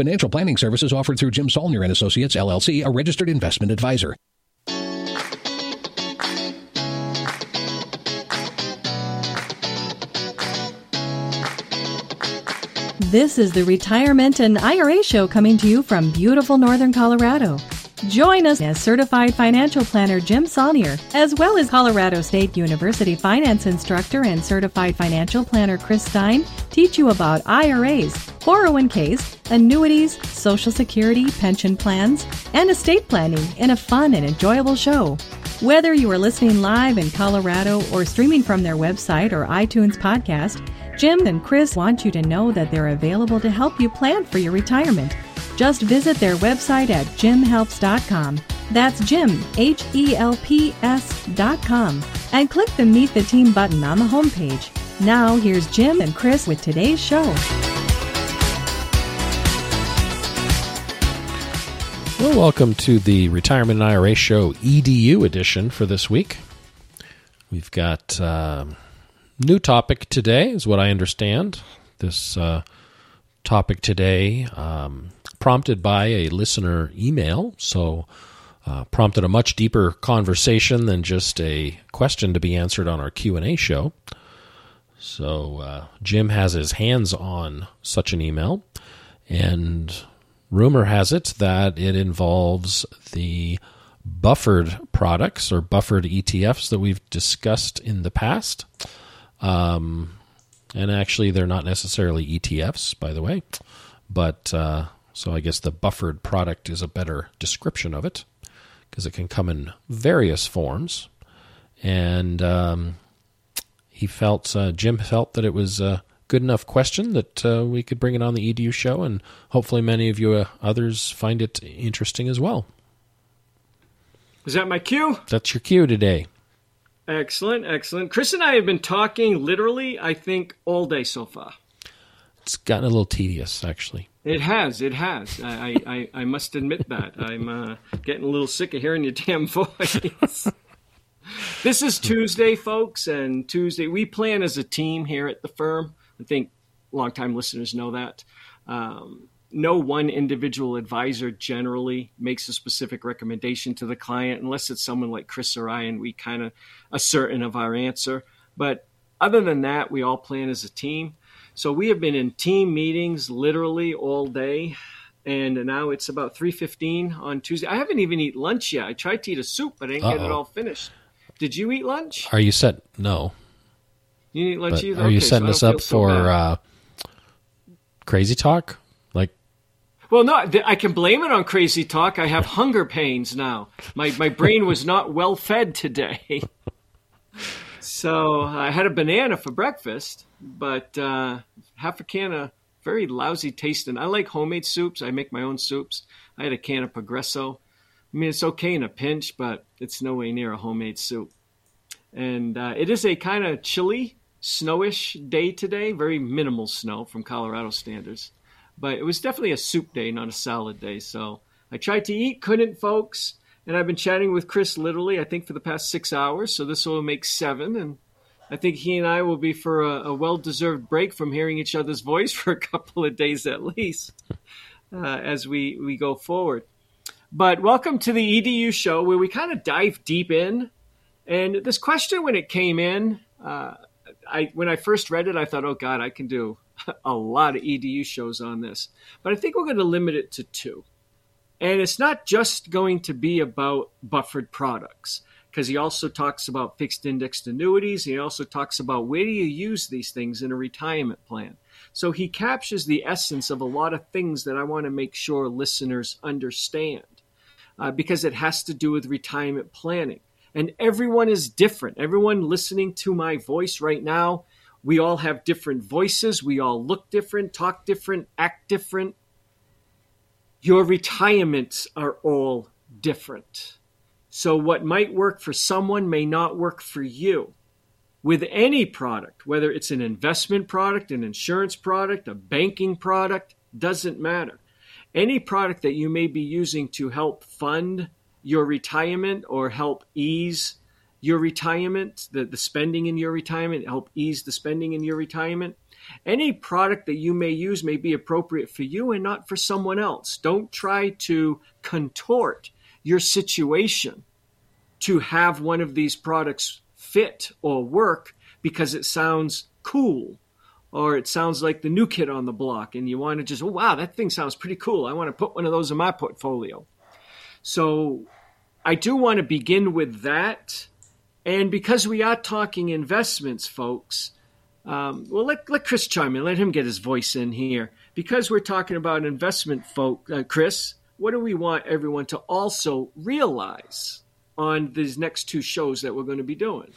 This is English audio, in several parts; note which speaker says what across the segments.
Speaker 1: Financial planning services offered through Jim Saulnier and Associates LLC, a registered investment advisor.
Speaker 2: This is the Retirement and IRA Show coming to you from beautiful northern Colorado. Join us as certified financial planner Jim Saulnier, as well as Colorado State University finance instructor and certified financial planner Chris Stein, teach you about IRAs, 401ks, annuities, Social Security, pension plans, and estate planning in a fun and enjoyable show. Whether you are listening live in Colorado or streaming from their website or iTunes podcast, Jim and Chris want you to know that they're available to help you plan for your retirement. Just visit their website at jimhelps.com. That's Jim, H E L P S.com, and click the Meet the Team button on the homepage. Now, here's Jim and Chris with today's show.
Speaker 3: Well, welcome to the Retirement and IRA Show EDU edition for this week. We've got uh, new topic today, is what I understand. This uh, topic today um, prompted by a listener email. So, uh, prompted a much deeper conversation than just a question to be answered on our Q and A show. So, uh, Jim has his hands on such an email, and rumor has it that it involves the buffered products or buffered ETFs that we've discussed in the past. Um, and actually, they're not necessarily ETFs, by the way, but uh, so I guess the buffered product is a better description of it because it can come in various forms. And um, he felt, uh, Jim felt that it was a good enough question that uh, we could bring it on the EDU show, and hopefully many of you uh, others find it interesting as well.
Speaker 4: Is that my cue?
Speaker 3: That's your cue today.
Speaker 4: Excellent, excellent. Chris and I have been talking literally, I think, all day so far.
Speaker 3: It's gotten a little tedious, actually.
Speaker 4: It has. It has. I, I, I must admit that. I'm uh, getting a little sick of hearing your damn voice. this is Tuesday, folks, and Tuesday we plan as a team here at the firm. I think longtime listeners know that. Um, no one individual advisor generally makes a specific recommendation to the client unless it's someone like Chris or I, and we kind of are certain of our answer. But other than that, we all plan as a team. So we have been in team meetings literally all day, and now it's about three fifteen on Tuesday. I haven't even eaten lunch yet. I tried to eat a soup, but I didn't Uh-oh. get it all finished. Did you eat lunch?
Speaker 3: Are you set? No.
Speaker 4: You eat lunch
Speaker 3: but
Speaker 4: either?
Speaker 3: Are
Speaker 4: okay,
Speaker 3: you setting
Speaker 4: so
Speaker 3: us up
Speaker 4: so
Speaker 3: for uh, crazy talk? Like,
Speaker 4: well, no, I can blame it on crazy talk. I have hunger pains now. My my brain was not well fed today. So I had a banana for breakfast, but uh, half a can of very lousy tasting. I like homemade soups. I make my own soups. I had a can of Progresso. I mean, it's okay in a pinch, but it's no way near a homemade soup. And uh, it is a kind of chilly, snowish day today. Very minimal snow from Colorado standards, but it was definitely a soup day, not a salad day. So I tried to eat, couldn't, folks and I've been chatting with Chris literally, I think, for the past six hours. So this will make seven, and I think he and I will be for a, a well-deserved break from hearing each other's voice for a couple of days at least, uh, as we we go forward. But welcome to the EDU show, where we kind of dive deep in. And this question, when it came in, uh, I when I first read it, I thought, "Oh God, I can do a lot of EDU shows on this." But I think we're going to limit it to two. And it's not just going to be about buffered products, because he also talks about fixed indexed annuities. He also talks about where do you use these things in a retirement plan. So he captures the essence of a lot of things that I want to make sure listeners understand, uh, because it has to do with retirement planning. And everyone is different. Everyone listening to my voice right now, we all have different voices. We all look different, talk different, act different your retirements are all different. So, what might work for someone may not work for you. With any product, whether it's an investment product, an insurance product, a banking product, doesn't matter. Any product that you may be using to help fund your retirement or help ease your retirement, the, the spending in your retirement, help ease the spending in your retirement. Any product that you may use may be appropriate for you and not for someone else. Don't try to contort your situation to have one of these products fit or work because it sounds cool or it sounds like the new kid on the block and you want to just, oh, wow, that thing sounds pretty cool. I want to put one of those in my portfolio. So I do want to begin with that. And because we are talking investments, folks, um, well, let, let Chris chime in. Let him get his voice in here. Because we're talking about investment, folk, uh, Chris, what do we want everyone to also realize on these next two shows that we're going to be doing?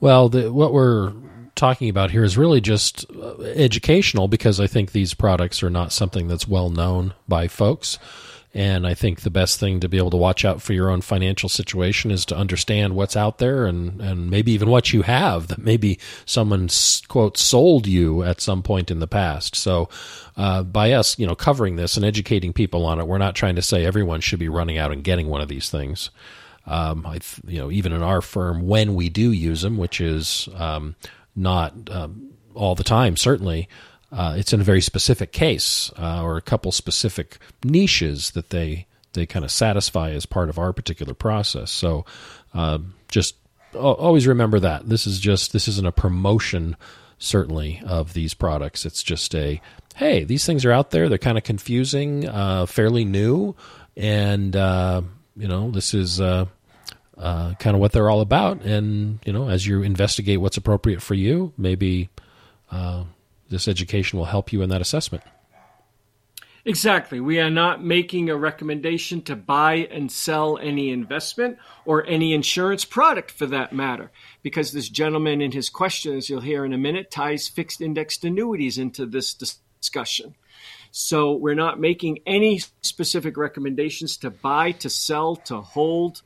Speaker 3: Well, the, what we're talking about here is really just uh, educational because I think these products are not something that's well known by folks. And I think the best thing to be able to watch out for your own financial situation is to understand what's out there and, and maybe even what you have that maybe someone, quote, sold you at some point in the past. So, uh, by us, you know, covering this and educating people on it, we're not trying to say everyone should be running out and getting one of these things. Um, I, you know, even in our firm, when we do use them, which is um, not um, all the time, certainly, uh, it's in a very specific case uh, or a couple specific niches that they they kind of satisfy as part of our particular process. So uh, just always remember that this is just this isn't a promotion certainly of these products. It's just a hey, these things are out there. They're kind of confusing, uh, fairly new, and uh, you know this is. Uh, uh, kind of what they're all about, and you know, as you investigate what's appropriate for you, maybe uh, this education will help you in that assessment.
Speaker 4: Exactly. We are not making a recommendation to buy and sell any investment or any insurance product for that matter, because this gentleman in his question, as you'll hear in a minute, ties fixed indexed annuities into this discussion. So we're not making any specific recommendations to buy, to sell, to hold.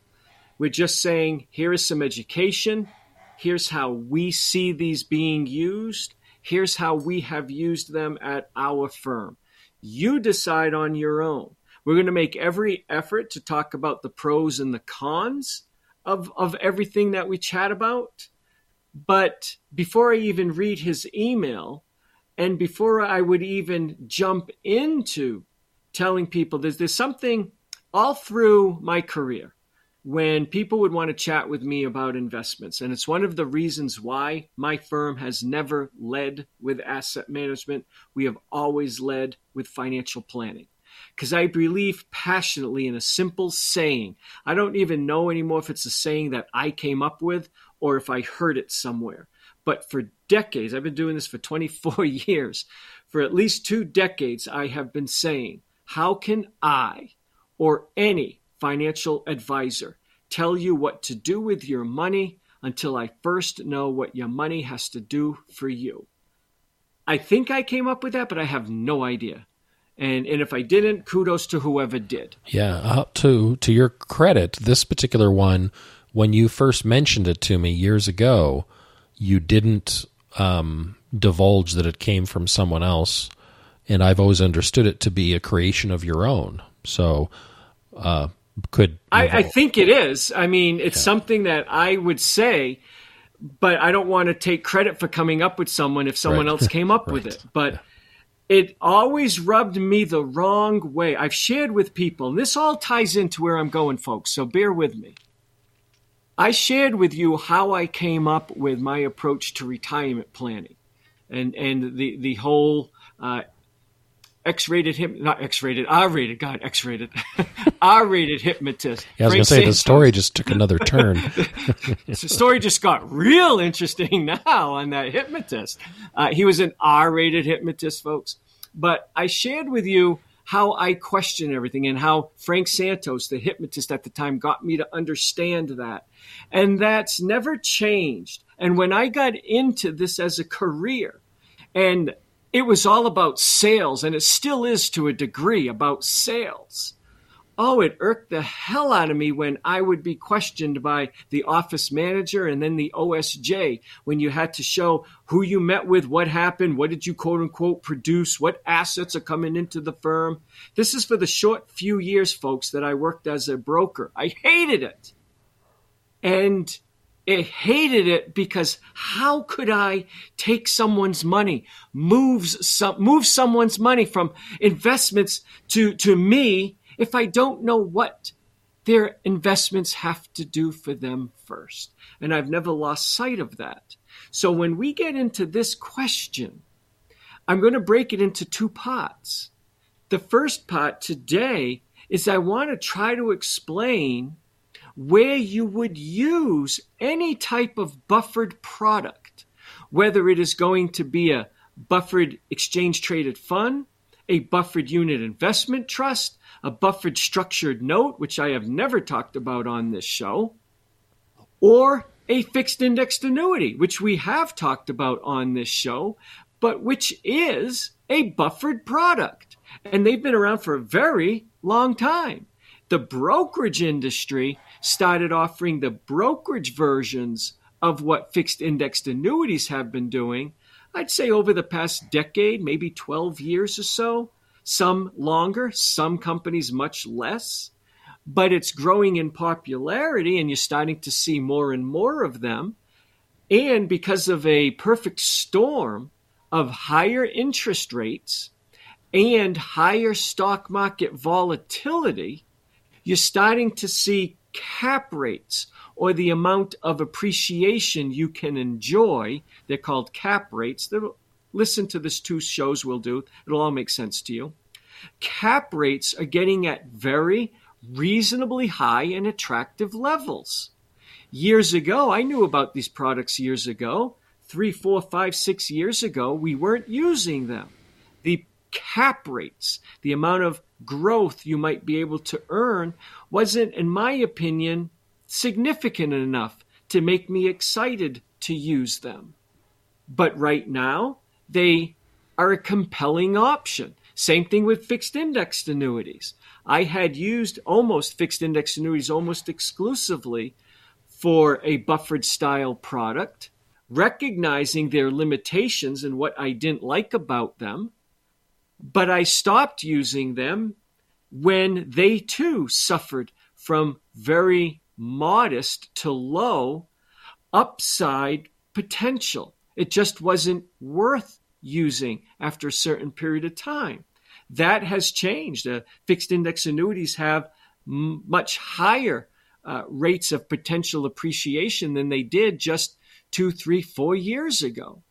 Speaker 4: We're just saying here is some education. Here's how we see these being used Here's how we have used them at our firm. You decide on your own. We're going to make every effort to talk about the pros and the cons of, of everything that we chat about. But before I even read his email, and before I would even jump into telling people there's, there's something all through my career when people would want to chat with me about investments. And it's one of the reasons why my firm has never led with asset management. We have always led with financial planning. Because I believe passionately in a simple saying. I don't even know anymore if it's a saying that I came up with or if I heard it somewhere. But for decades, I've been doing this for 24 years. For at least two decades, I have been saying, how can I or any financial advisor tell you what to do with your money until I first know what your money has to do for you. I think I came up with that, but I have no idea. And and if I didn't, kudos to whoever did.
Speaker 3: Yeah, uh, to to your credit, this particular one, when you first mentioned it to me years ago, you didn't um, divulge that it came from someone else, and I've always understood it to be a creation of your own. So, uh, could.
Speaker 4: I, I, think it is. I mean, it's yeah. something that I would say, but I don't want to take credit for coming up with someone if someone right. else came up right. with it. But yeah. it always rubbed me the wrong way. I've shared with people, and this all ties into where I'm going, folks. So bear with me. I shared with you how I came up with my approach to retirement planning, and and the the whole uh, X-rated him, not X-rated, R-rated. God, X-rated, R-rated hypnotist.
Speaker 3: Yeah, I was going to say the story just took another turn.
Speaker 4: the story just got real interesting now on that hypnotist. Uh, he was an R-rated hypnotist, folks. But I shared with you how I question everything and how Frank Santos, the hypnotist at the time, got me to understand that, and that's never changed. And when I got into this as a career, and it was all about sales, and it still is to a degree about sales. Oh, it irked the hell out of me when I would be questioned by the office manager and then the OSJ when you had to show who you met with, what happened, what did you quote unquote produce, what assets are coming into the firm. This is for the short few years, folks, that I worked as a broker. I hated it. And I hated it because how could I take someone's money, moves some, move someone's money from investments to, to me if I don't know what their investments have to do for them first? And I've never lost sight of that. So when we get into this question, I'm going to break it into two parts. The first part today is I want to try to explain where you would use any type of buffered product, whether it is going to be a buffered exchange traded fund, a buffered unit investment trust, a buffered structured note, which I have never talked about on this show, or a fixed indexed annuity, which we have talked about on this show, but which is a buffered product. And they've been around for a very long time. The brokerage industry started offering the brokerage versions of what fixed indexed annuities have been doing, I'd say over the past decade, maybe 12 years or so. Some longer, some companies much less. But it's growing in popularity, and you're starting to see more and more of them. And because of a perfect storm of higher interest rates and higher stock market volatility, you're starting to see cap rates or the amount of appreciation you can enjoy. They're called cap rates. They're, listen to this two shows we'll do. It'll all make sense to you. Cap rates are getting at very reasonably high and attractive levels. Years ago, I knew about these products years ago. Three, four, five, six years ago, we weren't using them. The cap rates, the amount of growth you might be able to earn wasn't, in my opinion, significant enough to make me excited to use them. But right now, they are a compelling option. Same thing with fixed indexed annuities. I had used almost fixed indexed annuities almost exclusively for a buffered style product, recognizing their limitations and what I didn't like about them. But I stopped using them when they too suffered from very modest to low upside potential. It just wasn't worth using after a certain period of time. That has changed. Uh, fixed index annuities have m- much higher uh, rates of potential appreciation than they did just two, three, four years ago.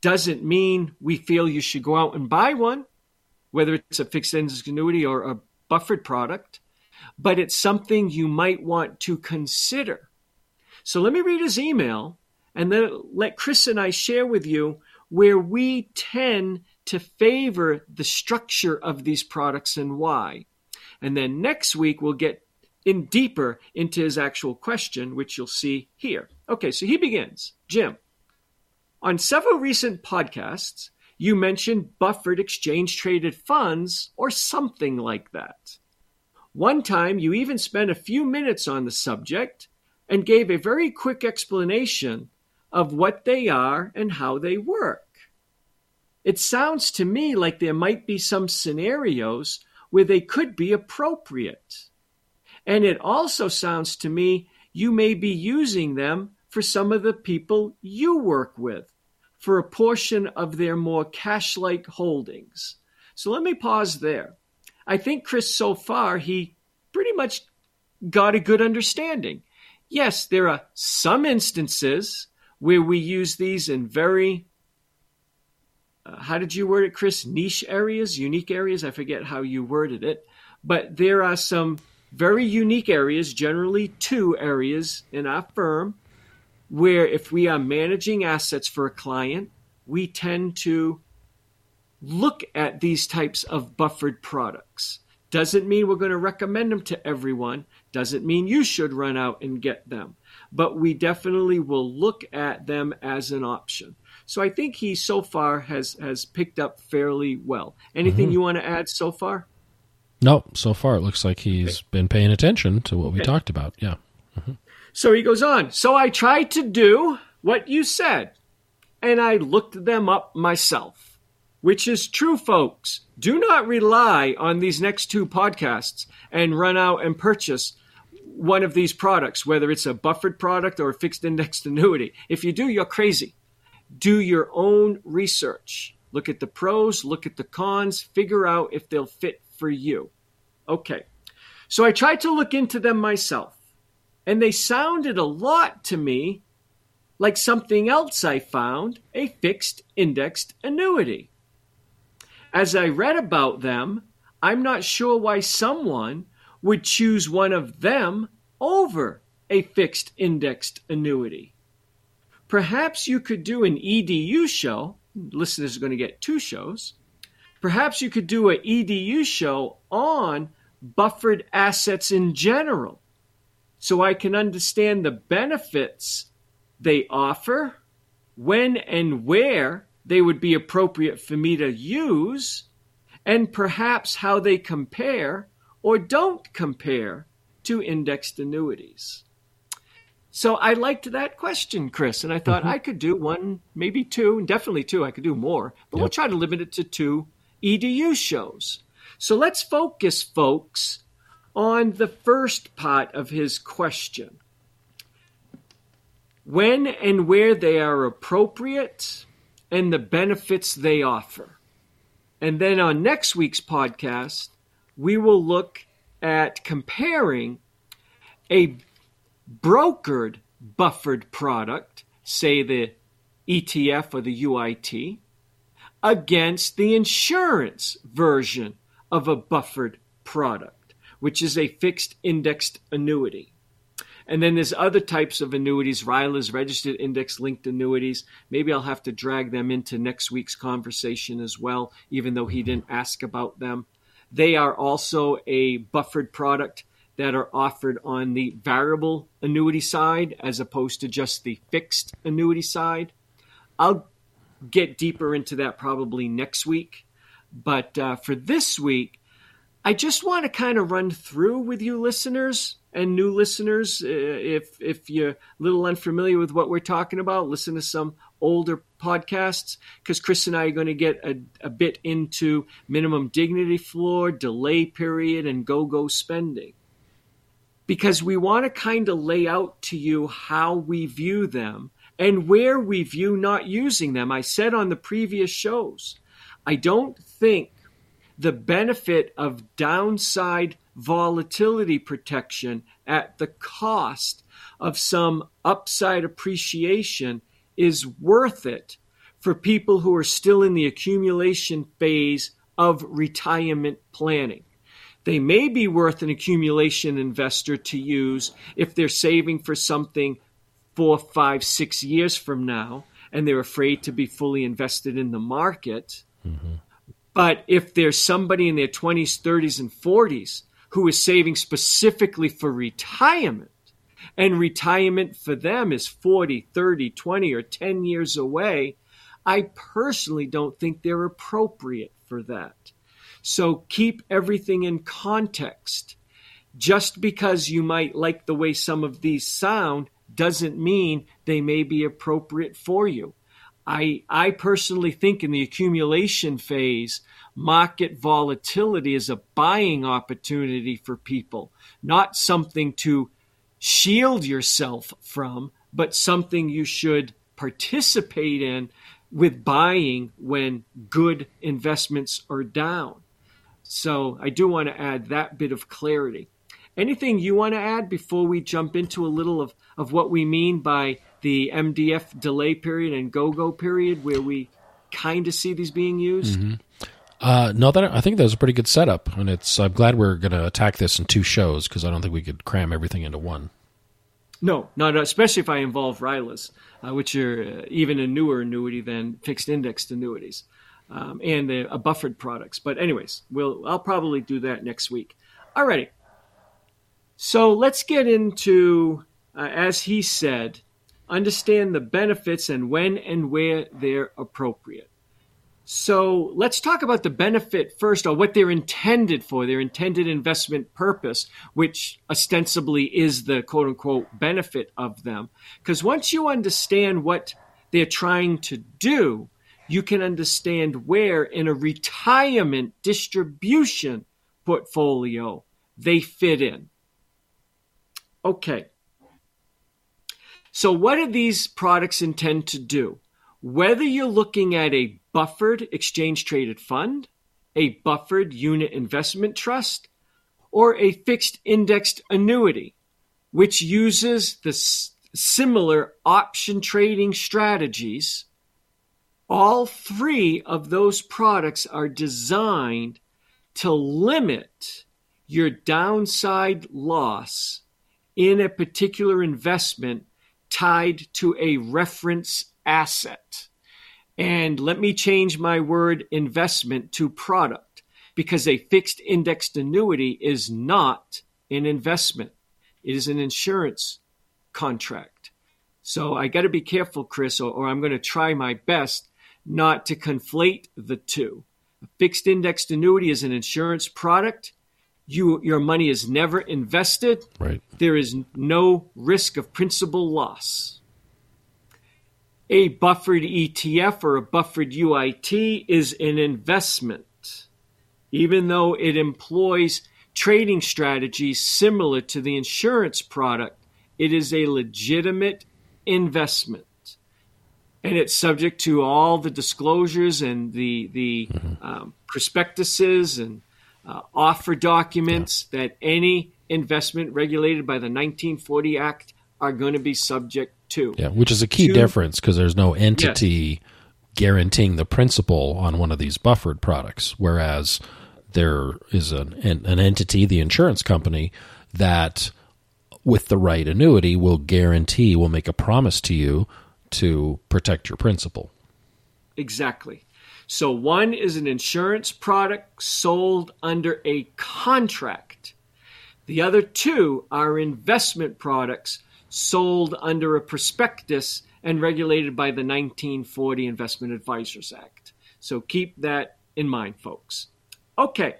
Speaker 4: Doesn't mean we feel you should go out and buy one whether it's a fixed annuity or a buffered product, but it's something you might want to consider. So let me read his email and then let Chris and I share with you where we tend to favor the structure of these products and why. And then next week we'll get in deeper into his actual question, which you'll see here. Okay, so he begins Jim, on several recent podcasts, you mentioned buffered exchange traded funds or something like that. One time you even spent a few minutes on the subject and gave a very quick explanation of what they are and how they work. It sounds to me like there might be some scenarios where they could be appropriate. And it also sounds to me you may be using them for some of the people you work with for a portion of their more cash like holdings. So let me pause there. I think Chris, so far, he pretty much got a good understanding. Yes, there are some instances where we use these in very, uh, how did you word it, Chris? Niche areas, unique areas. I forget how you worded it. But there are some very unique areas, generally two areas in our firm, where if we are managing assets for a client, we tend to look at these types of buffered products. Doesn't mean we're going to recommend them to everyone, doesn't mean you should run out and get them, but we definitely will look at them as an option. So I think he so far has has picked up fairly well. Anything mm-hmm. you want to add so far?
Speaker 3: No, so far it looks like he's okay. been paying attention to what okay. we talked about. Yeah.
Speaker 4: Mm-hmm. So he goes on. So I tried to do what you said, and I looked them up myself, which is true, folks. Do not rely on these next two podcasts and run out and purchase one of these products, whether it's a buffered product or a fixed indexed annuity. If you do, you're crazy. Do your own research. Look at the pros, look at the cons, figure out if they'll fit for you. Okay. So I tried to look into them myself, and they sounded a lot to me like something else I found a fixed indexed annuity. As I read about them, I'm not sure why someone would choose one of them over a fixed indexed annuity. Perhaps you could do an EDU show. Listeners are going to get two shows. Perhaps you could do an EDU show on buffered assets in general so I can understand the benefits they offer, when and where they would be appropriate for me to use, and perhaps how they compare or don't compare to indexed annuities. So I liked that question, Chris, and I thought mm-hmm. I could do one, maybe two, and definitely two. I could do more, but yep. we'll try to limit it to two EDU shows. So let's focus, folks, on the first part of his question when and where they are appropriate and the benefits they offer. And then on next week's podcast, we will look at comparing a brokered buffered product, say the ETF or the UIT, against the insurance version of a buffered product, which is a fixed indexed annuity. And then there's other types of annuities, RILAs, registered index linked annuities. Maybe I'll have to drag them into next week's conversation as well, even though he didn't ask about them. They are also a buffered product that are offered on the variable annuity side as opposed to just the fixed annuity side. I'll get deeper into that probably next week. But uh, for this week, I just want to kind of run through with you listeners and new listeners. Uh, if if you're a little unfamiliar with what we're talking about, listen to some older podcasts because Chris and I are going to get a, a bit into minimum dignity floor, delay period, and go go spending. Because we want to kind of lay out to you how we view them and where we view not using them. I said on the previous shows, I don't think the benefit of downside volatility protection at the cost of some upside appreciation is worth it for people who are still in the accumulation phase of retirement planning. They may be worth an accumulation investor to use if they're saving for something four, five, six years from now and they're afraid to be fully invested in the market. Mm-hmm. But if there's somebody in their 20s, 30s, and 40s who is saving specifically for retirement, and retirement for them is 40, 30, 20, or 10 years away, I personally don't think they're appropriate for that. So keep everything in context. Just because you might like the way some of these sound doesn't mean they may be appropriate for you. I, I personally think in the accumulation phase, market volatility is a buying opportunity for people, not something to shield yourself from, but something you should participate in with buying when good investments are down. So I do want to add that bit of clarity. Anything you want to add before we jump into a little of, of what we mean by the MDF delay period and go go period, where we kind of see these being used?
Speaker 3: Mm-hmm. Uh, no, that I think that was a pretty good setup, and it's. I'm glad we're going to attack this in two shows because I don't think we could cram everything into one.
Speaker 4: No, not especially if I involve RILAs, uh, which are uh, even a newer annuity than fixed indexed annuities, um, and the buffered products. But anyways, we'll I'll probably do that next week. Alrighty. So let's get into, uh, as he said, understand the benefits and when and where they're appropriate. So let's talk about the benefit first, or what they're intended for, their intended investment purpose, which ostensibly is the quote unquote benefit of them. Because once you understand what they're trying to do, you can understand where in a retirement distribution portfolio they fit in. Okay. So, what do these products intend to do? Whether you're looking at a buffered exchange traded fund, a buffered unit investment trust, or a fixed indexed annuity, which uses the s- similar option trading strategies, all three of those products are designed to limit your downside loss in a particular investment tied to a reference asset. And let me change my word investment to product because a fixed indexed annuity is not an investment, it is an insurance contract. So I got to be careful, Chris, or, or I'm going to try my best not to conflate the two. A fixed indexed annuity is an insurance product. You, your money is never invested.
Speaker 3: Right.
Speaker 4: There is no risk of principal loss a buffered ETF or a buffered UIT is an investment, even though it employs trading strategies similar to the insurance product. It is a legitimate investment. And it's subject to all the disclosures and the, the mm-hmm. um, prospectuses and uh, offer documents yeah. that any investment regulated by the 1940 Act are going to be subject to.
Speaker 3: Yeah, which is a key to, difference because there's no entity yes. guaranteeing the principal on one of these buffered products, whereas there is an, an entity, the insurance company, that with the right annuity will guarantee, will make a promise to you to protect your principal.
Speaker 4: Exactly. So one is an insurance product sold under a contract. The other two are investment products sold under a prospectus and regulated by the 1940 Investment Advisors Act. So keep that in mind, folks. Okay.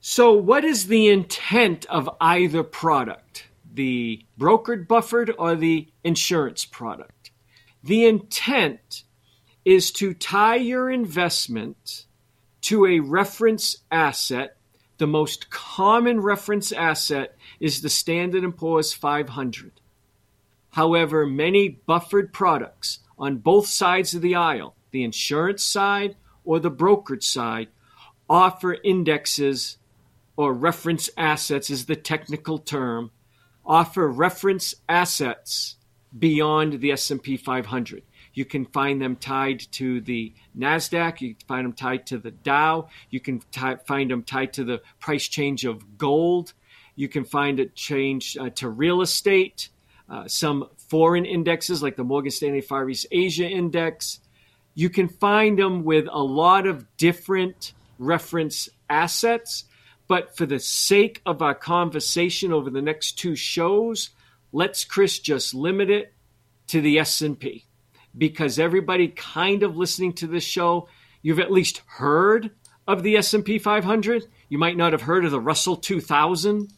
Speaker 4: So, what is the intent of either product, the brokered buffered or the insurance product? The intent is to tie your investment to a reference asset. The most common reference asset is the Standard & Poor's 500. However, many buffered products on both sides of the aisle, the insurance side or the brokerage side, offer indexes or reference assets is the technical term, offer reference assets beyond the S&P 500. You can find them tied to the Nasdaq. You can find them tied to the Dow. You can t- find them tied to the price change of gold. You can find it change uh, to real estate, uh, some foreign indexes like the Morgan Stanley Far East Asia Index. You can find them with a lot of different reference assets. But for the sake of our conversation over the next two shows, let's Chris just limit it to the S&P because everybody kind of listening to this show, you've at least heard of the S&P 500. You might not have heard of the Russell 2000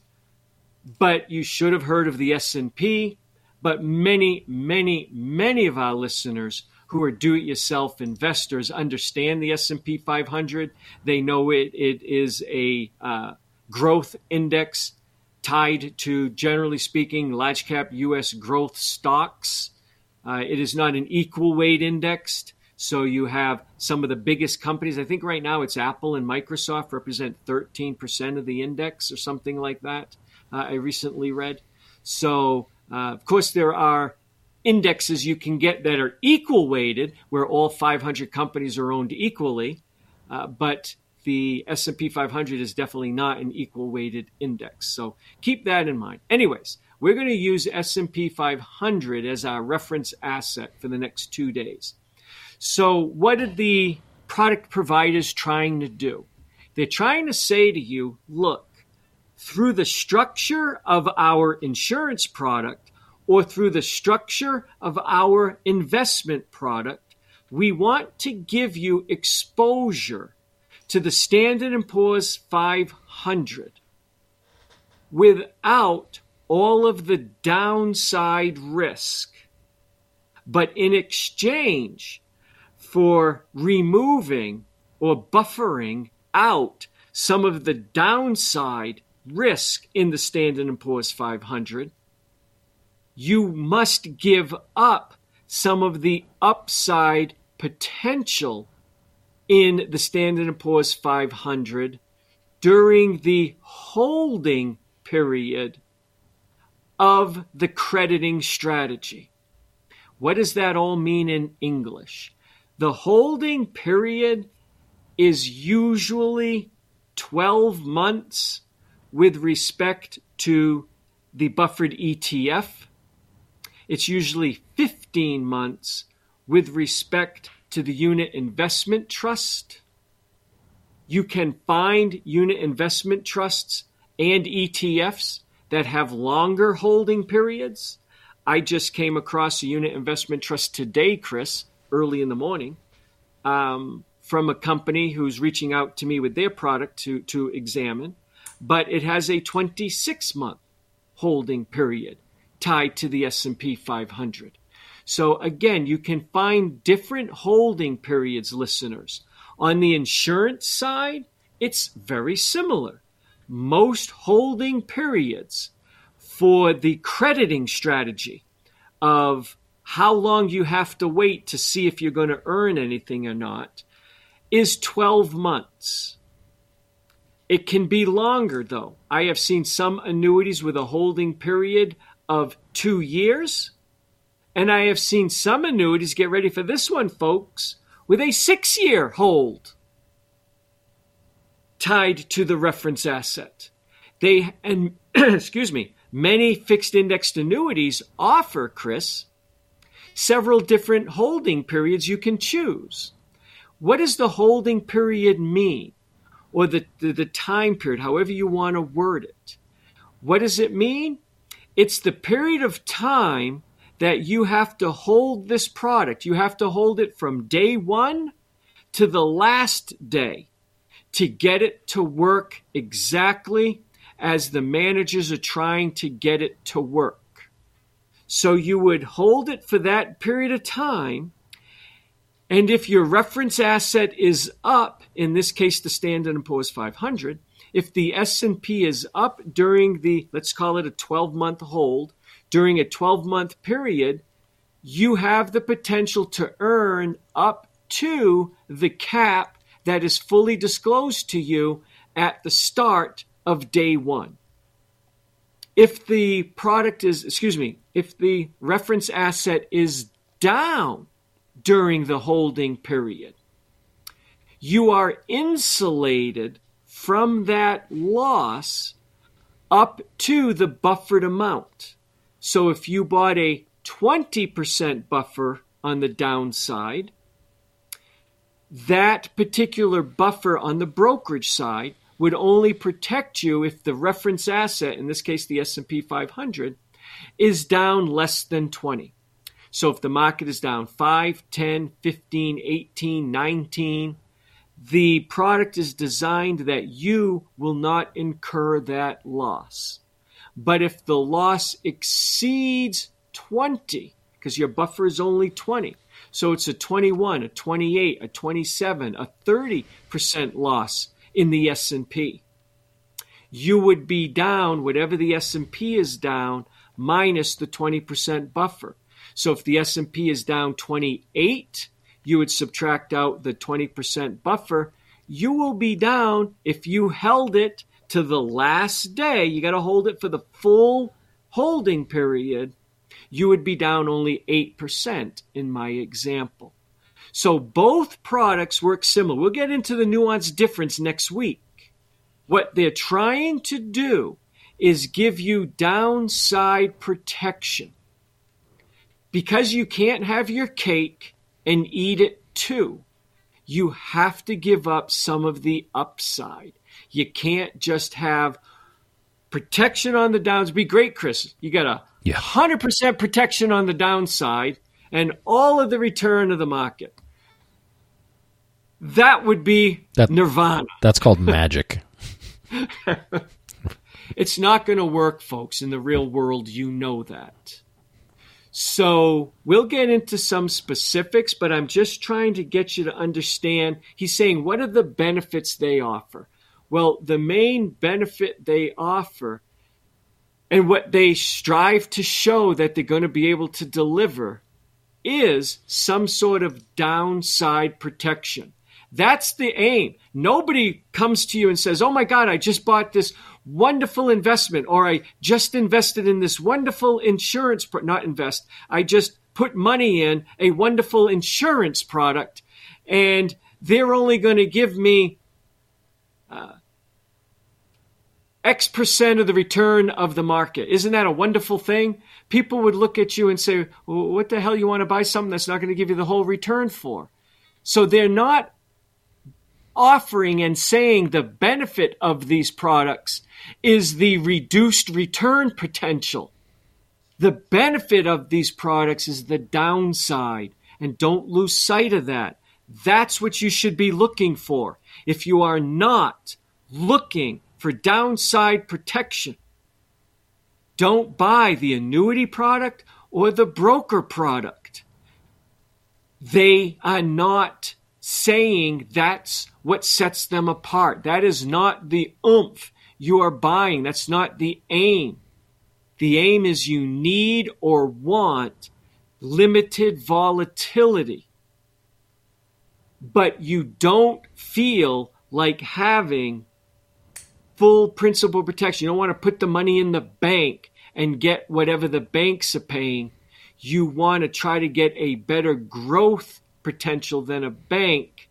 Speaker 4: but you should have heard of the S&P. But many, many, many of our listeners who are do-it-yourself investors understand the S&P 500. They know it, it is a uh, growth index tied to, generally speaking, large cap U.S. growth stocks. Uh, it is not an equal weight indexed. So you have some of the biggest companies. I think right now it's Apple and Microsoft represent 13% of the index or something like that uh, I recently read. So, uh, of course, there are indexes you can get that are equal weighted, where all 500 companies are owned equally, uh, but the S&P 500 is definitely not an equal weighted index. So keep that in mind. Anyways, we're going to use S&P 500 as our reference asset for the next 2 days. So what are the product providers trying to do? They're trying to say to you, look, through the structure of our insurance product, or through the structure of our investment product, we want to give you exposure to the Standard & Poor's 500 without all of the downside risk. But in exchange for removing or buffering out some of the downside risk in the Standard & Poor's 500, you must give up some of the upside potential in the Standard & Poor's 500 during the holding period of the crediting strategy. What does that all mean in English? The holding period is usually 12 months with respect to the buffered ETF. It's usually 15 months with respect to the unit investment trust. You can find unit investment trusts and ETFs that have longer holding periods. I just came across a unit investment trust today, Chris, early in the morning, um, from a company who's reaching out to me with their product to, to examine, but it has a 26 month holding period tied to the S&P 500. So again, you can find different holding periods, listeners. On the insurance side, it's very similar. Most holding periods for the crediting strategy of how long you have to wait to see if you're going to earn anything or not is 12 months. It can be longer, though. I have seen some annuities with a holding period of two years and I have seen some annuities get ready for this one, folks, with a six year hold tied to the reference asset. They, and excuse me, many fixed indexed annuities offer, Chris, several different holding periods you can choose. What does the holding period mean? Or the, the, the time period, however you want to word it. What does it mean? It's the period of time that you have to hold this product. You have to hold it from day one to the last day to get it to work exactly as the managers are trying to get it to work. So you would hold it for that period of time. And if your reference asset is up, in this case the Standard & Poor's 500, if the S&P is up during the let's call it a 12 month hold, during a 12 month period, you have the potential to earn up to the cap that is fully disclosed to you at the start of day one. If the product is, excuse me, if the reference asset is down during the holding period, you are insulated from that loss up to the buffered amount. So if you bought a 20% buffer on the downside, that particular buffer on the brokerage side would only protect you if the reference asset, in this case the S&P 500, is down less than 20. So if the market is down 5, 10, 15, 18, 19, the product is designed that you will not incur that loss. But if the loss exceeds 20, because your buffer is only 20, so it's a 21, a 28, a 27, a 30% loss in the S&P. You would be down whatever the S&P is down minus the 20% buffer. So if the S&P is down 28, you would subtract out the 20% buffer. You will be down if you held it to the last day, you got to hold it for the full holding period, you would be down only 8% in my example. So both products work similar. We'll get into the nuanced difference next week. What they're trying to do is give you downside protection. Because you can't have your cake and eat it too, you have to give up some of the upside. You can't just have protection on the downs. Be great, Chris. You got a
Speaker 3: Yeah.
Speaker 4: 100% protection on the downside and all of the return of the market. That would be
Speaker 3: That-
Speaker 4: nirvana.
Speaker 3: That's called magic.
Speaker 4: It's not going to work, folks. In the real world, you know that. So we'll get into some specifics, but I'm just trying to get you to understand. He's saying, what are the benefits they offer? Well, the main benefit they offer and what they strive to show that they're going to be able to deliver is some sort of downside protection. That's the aim. Nobody comes to you and says, Oh my God, I just bought this wonderful investment, or I just invested in this wonderful insurance, pro-. not invest, I just put money in a wonderful insurance product, and they're only going to give me uh, X percent of the return of the market. Isn't that a wonderful thing? People would look at you and say, well, What the hell you want to buy something that's not going to give you the whole return for? So they're not offering and saying the benefit of these products is the reduced return potential. The benefit of these products is the downside, and don't lose sight of that. That's what you should be looking for. If you are not looking for downside protection, don't buy the annuity product or the broker product. They are not saying that's what sets them apart. That is not the oomph you are buying. That's not the aim. The aim is you need or want limited volatility, but you don't feel like having full principal protection. You don't want to put the money in the bank and get whatever the banks are paying. You want to try to get a better growth potential than a bank,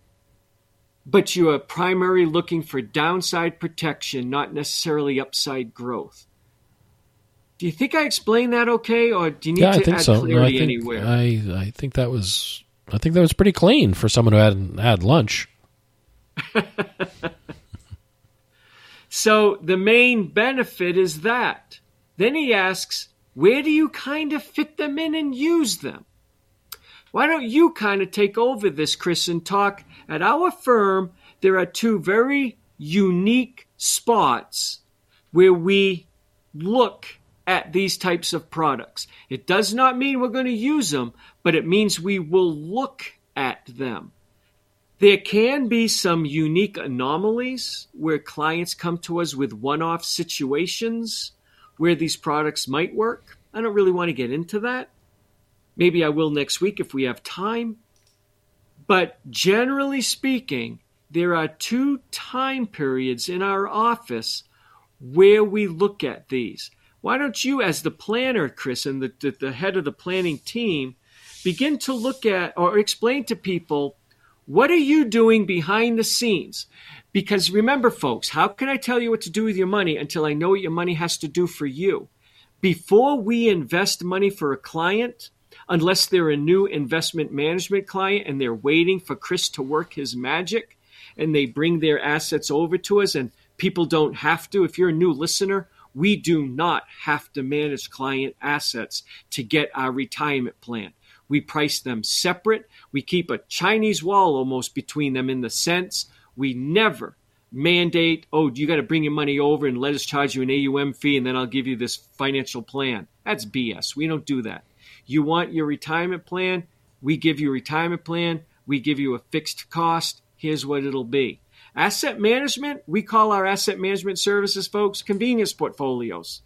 Speaker 4: but you are primarily looking for downside protection, not necessarily upside growth. Do you think I explained that okay, or do you need
Speaker 3: yeah, I
Speaker 4: to
Speaker 3: think
Speaker 4: add
Speaker 3: so. No,
Speaker 4: clarity
Speaker 3: I think
Speaker 4: anywhere?
Speaker 3: I I think that was I think that was pretty clean for someone who hadn't had lunch.
Speaker 4: So the main benefit is that. Then he asks, where do you kind of fit them in and use them? Why don't you kind of take over this, Chris, and talk? At our firm, there are two very unique spots where we look at these types of products. It does not mean we're going to use them, but it means we will look at them. There can be some unique anomalies where clients come to us with one off situations where these products might work. I don't really want to get into that. Maybe I will next week if we have time. But generally speaking, there are two time periods in our office where we look at these. Why don't you, as the planner, Chris, and the, the, the head of the planning team, begin to look at or explain to people what are you doing behind the scenes? Because remember, folks, how can I tell you what to do with your money until I know what your money has to do for you? Before we invest money for a client, unless they're a new investment management client and they're waiting for Chris to work his magic and they bring their assets over to us and people don't have to. If you're a new listener, we do not have to manage client assets to get our retirement plan. We price them separate. We keep a Chinese wall almost between them in the sense we never mandate, oh, you got to bring your money over and let us charge you an AUM fee and then I'll give you this financial plan. That's BS. We don't do that. You want your retirement plan? We give you a retirement plan. We give you a fixed cost. Here's what it'll be. Asset management, we call our asset management services, folks, convenience portfolios.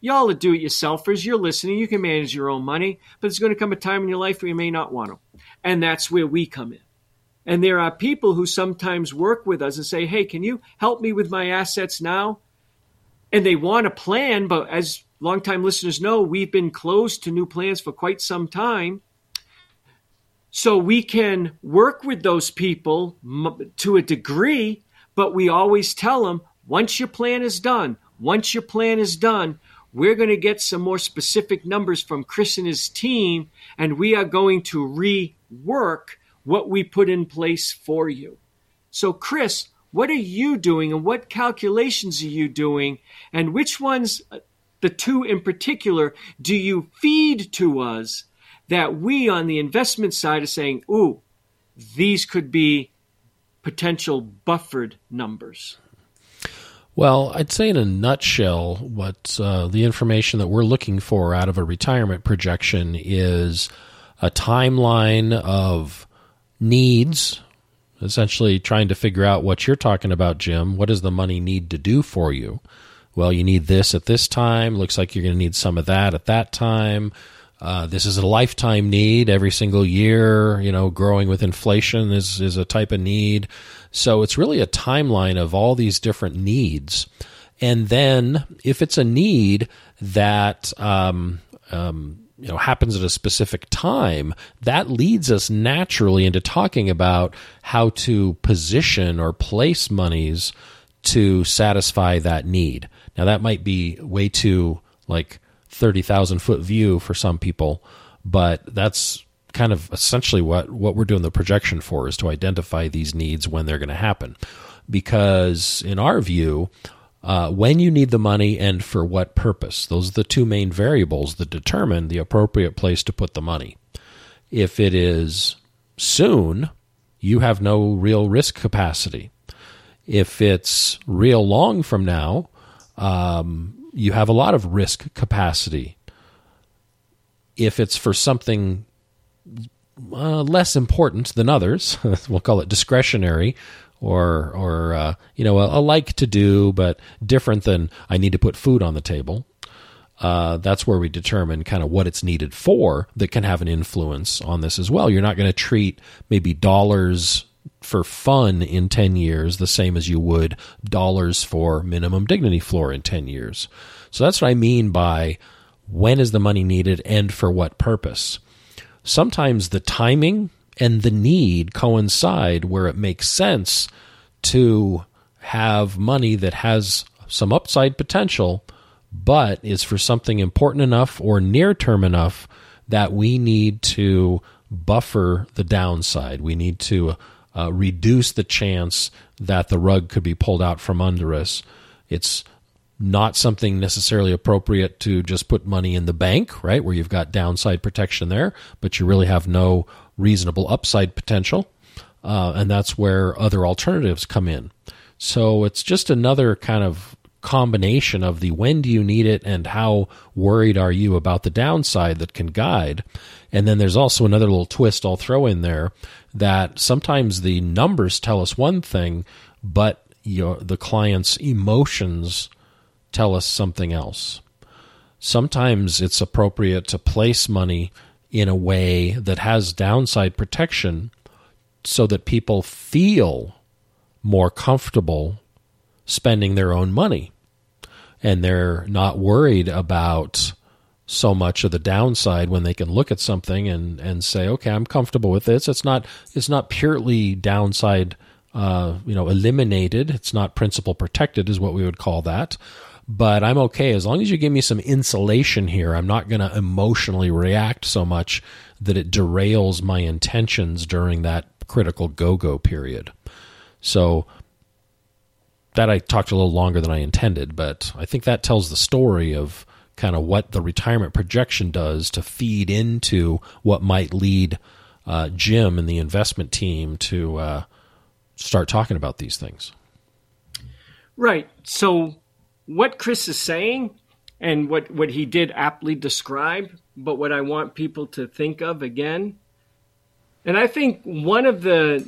Speaker 4: Y'all are do it yourselfers. You're listening. You can manage your own money, but there's going to come a time in your life where you may not want to. And that's where we come in. And there are people who sometimes work with us and say, hey, can you help me with my assets now? And they want a plan, but as longtime listeners know, we've been closed to new plans for quite some time. So we can work with those people to a degree, but we always tell them once your plan is done, once your plan is done, we're going to get some more specific numbers from Chris and his team, and we are going to rework what we put in place for you. So, Chris, what are you doing and what calculations are you doing and which ones uh, the two in particular do you feed to us that we on the investment side are saying ooh these could be potential buffered numbers
Speaker 3: well, I'd say in a nutshell, what uh, the information that we're looking for out of a retirement projection is a timeline of needs, essentially trying to figure out what you're talking about, Jim. What does the money need to do for you? Well, you need this at this time. Looks like you're going to need some of that at that time. Uh, this is a lifetime need every single year. You know, growing with inflation is, is a type of need. So it's really a timeline of all these different needs. And then if it's a need that, um, um, you know happens at a specific time that leads us naturally into talking about how to position or place monies to satisfy that need now that might be way too like 30,000 foot view for some people, but that's kind of essentially what, what we're doing the projection for is to identify these needs when they're going to happen. Because in our view, uh, when you need the money and for what purpose, those are the two main variables that determine the appropriate place to put the money. If it is soon, you have no real risk capacity. If it's real long from now, um, you have a lot of risk capacity. If it's for something uh, less important than others, we'll call it discretionary, or or uh, you know a, a, like to do, but different than I need to put food on the table. Uh, that's where we determine kind of what it's needed for that can have an influence on this as well. You're not going to treat maybe dollars for fun in 10 years the same as you would dollars for minimum dignity floor in 10 years. So that's what I mean by when is the money needed and for what purpose. Sometimes the timing and the need coincide where it makes sense to have money that has some upside potential but is for something important enough or near term enough that we need to buffer the downside. We need to uh, reduce the chance that the rug could be pulled out from under us. It's not something necessarily appropriate to just put money in the bank, right, where you've got downside protection there, but you really have no reasonable upside potential. Uh, and that's where other alternatives come in. So it's just another kind of combination of the when do you need it and how worried are you about the downside that can guide. And then there's also another little twist I'll throw in there that sometimes the numbers tell us one thing, but your, the client's emotions tell us something else. Sometimes it's appropriate to place money in a way that has downside protection so that people feel more comfortable spending their own money and they're not worried about so much of the downside when they can look at something and, and say, okay, I'm comfortable with this. It's not it's not purely downside, uh, you know, eliminated. It's not principal protected, is what we would call that. But I'm okay as long as you give me some insulation here. I'm not going to emotionally react so much that it derails my intentions during that critical go go period. So that I talked a little longer than I intended, but I think that tells the story of kind of what the retirement projection does to feed into what might lead uh, Jim and the investment team to uh, start talking about these things.
Speaker 4: Right. So, what Chris is saying and what, what he did aptly describe, but what I want people to think of again, and I think one of the,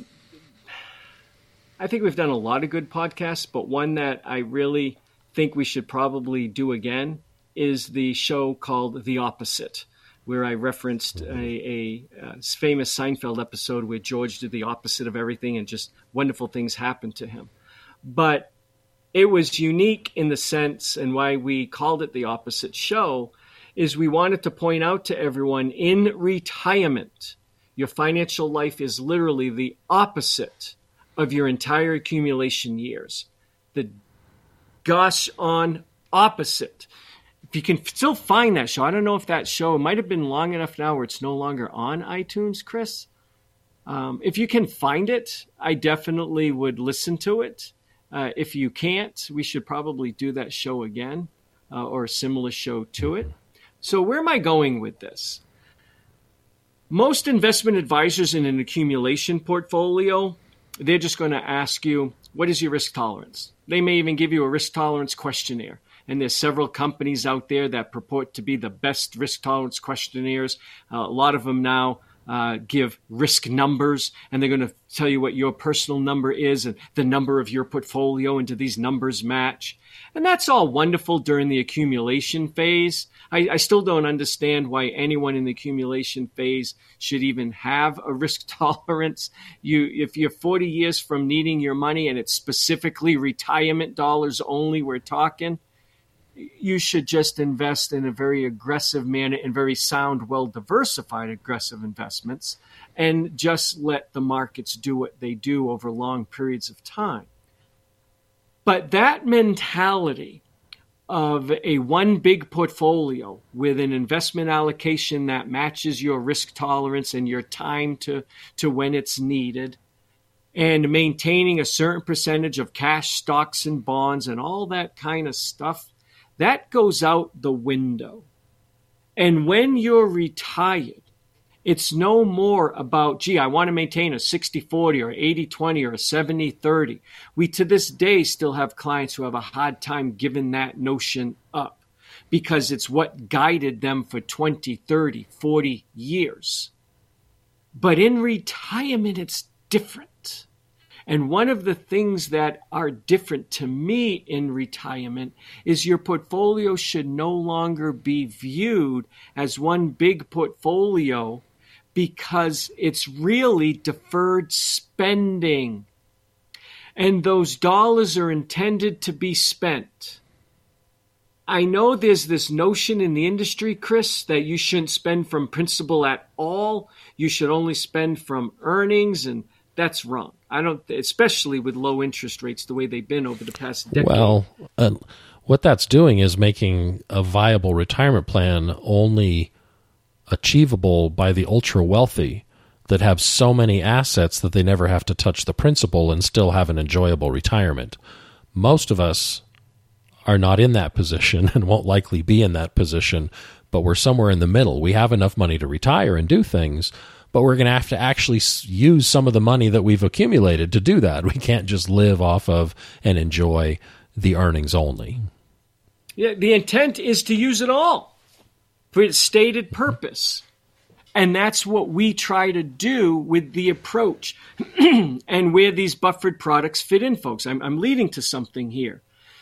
Speaker 4: I think we've done a lot of good podcasts, but one that I really think we should probably do again is the show called The Opposite, where I referenced a, a, a, famous Seinfeld episode where George did the opposite of everything and just wonderful things happened to him. But it was unique in the sense, and why we called it The Opposite Show, is we wanted to point out to everyone in retirement, your financial life is literally the opposite of your entire accumulation years. The gosh on opposite if you can still find that show, I don't know if that show might have been long enough now where it's no longer on iTunes, Chris. Um, if you can find it, I definitely would listen to it. Uh, if you can't, we should probably do that show again uh, or a similar show to it. So, where am I going with this? Most investment advisors in an accumulation portfolio, they're just going to ask you, what is your risk tolerance? They may even give you a risk tolerance questionnaire. And there's several companies out there that purport to be the best risk tolerance questionnaires. Uh, a lot of them now uh, give risk numbers, and they're going to tell you what your personal number is and the number of your portfolio, and do these numbers match? And that's all wonderful during the accumulation phase. I, I, still don't understand why anyone in the accumulation phase should even have a risk tolerance. You, if you're 40 years from needing your money and it's specifically retirement dollars only, we're talking, you should just invest in a very aggressive manner and very sound, well diversified aggressive investments and just let the markets do what they do over long periods of time. But that mentality of a one big portfolio with an investment allocation that matches your risk tolerance and your time to, to when it's needed, and maintaining a certain percentage of cash, stocks, and bonds, and all that kind of stuff, that goes out the window. And when you're retired, it's no more about, gee, I want to maintain a 60 40 or 80 20 or a 70 30. We to this day still have clients who have a hard time giving that notion up because it's what guided them for 20, 30, 40 years. But in retirement, it's different. And one of the things that are different to me in retirement is your portfolio should no longer be viewed as one big portfolio because it's really deferred spending. And those dollars are intended to be spent. I know there's this notion in the industry, Chris, that you shouldn't spend from principal at all. You should only spend from earnings, and that's wrong. I don't, especially with low interest rates the way they've been over the past decade.
Speaker 3: Well, uh, what that's doing is making a viable retirement plan only achievable by the ultra wealthy that have so many assets that they never have to touch the principal and still have an enjoyable retirement. Most of us are not in that position and won't likely be in that position, but we're somewhere in the middle. We have enough money to retire and do things, but we're going to have to actually use some of the money that we've accumulated to do that. We can't just live off of and enjoy the earnings only.
Speaker 4: Yeah, the intent is to use it all for its stated purpose. And that's what we try to do with the approach and where these buffered products fit in, folks. I'm, I'm, leading to something here.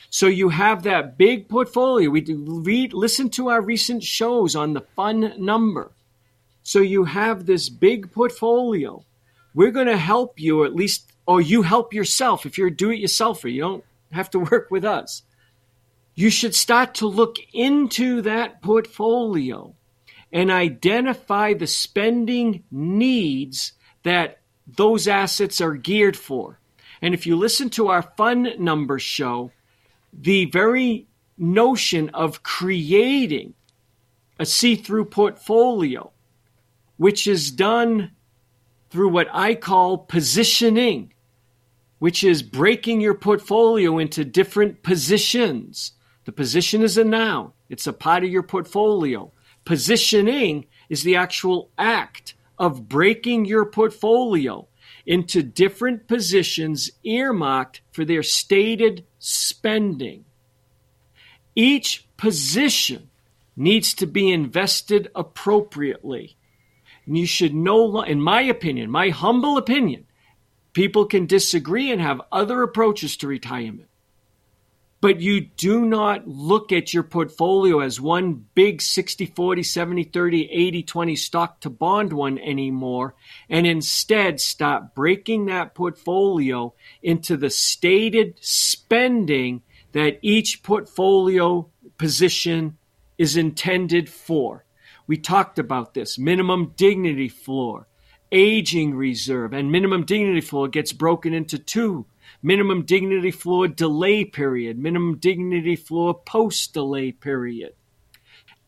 Speaker 4: So you have that big portfolio. We read, listen to our recent shows on the fun number. So you have this big portfolio. We're going to help you, or at least, or you help yourself if you're a do-it-yourselfer. You don't have to work with us you should start to look into that portfolio and identify the spending needs that those assets are geared for. And if you listen to our fun number show, the very notion of creating a see through portfolio, which is done through what I call positioning, which is breaking your portfolio into different positions the position is a noun, it's a part of your portfolio. Positioning is the actual act of breaking your portfolio into different positions earmarked for their stated spending. Each position needs to be invested appropriately. You should know, in my opinion, my humble opinion, people can disagree and have other approaches to retirement. But you do not look at your portfolio as one big 60 40 70 30 80 20 stock to bond one anymore and instead stop breaking that portfolio into the stated spending that each portfolio position is intended for we talked about this. Minimum dignity floor aging reserve and minimum dignity floor gets broken into two. Minimum dignity floor delay period, minimum dignity floor post delay period,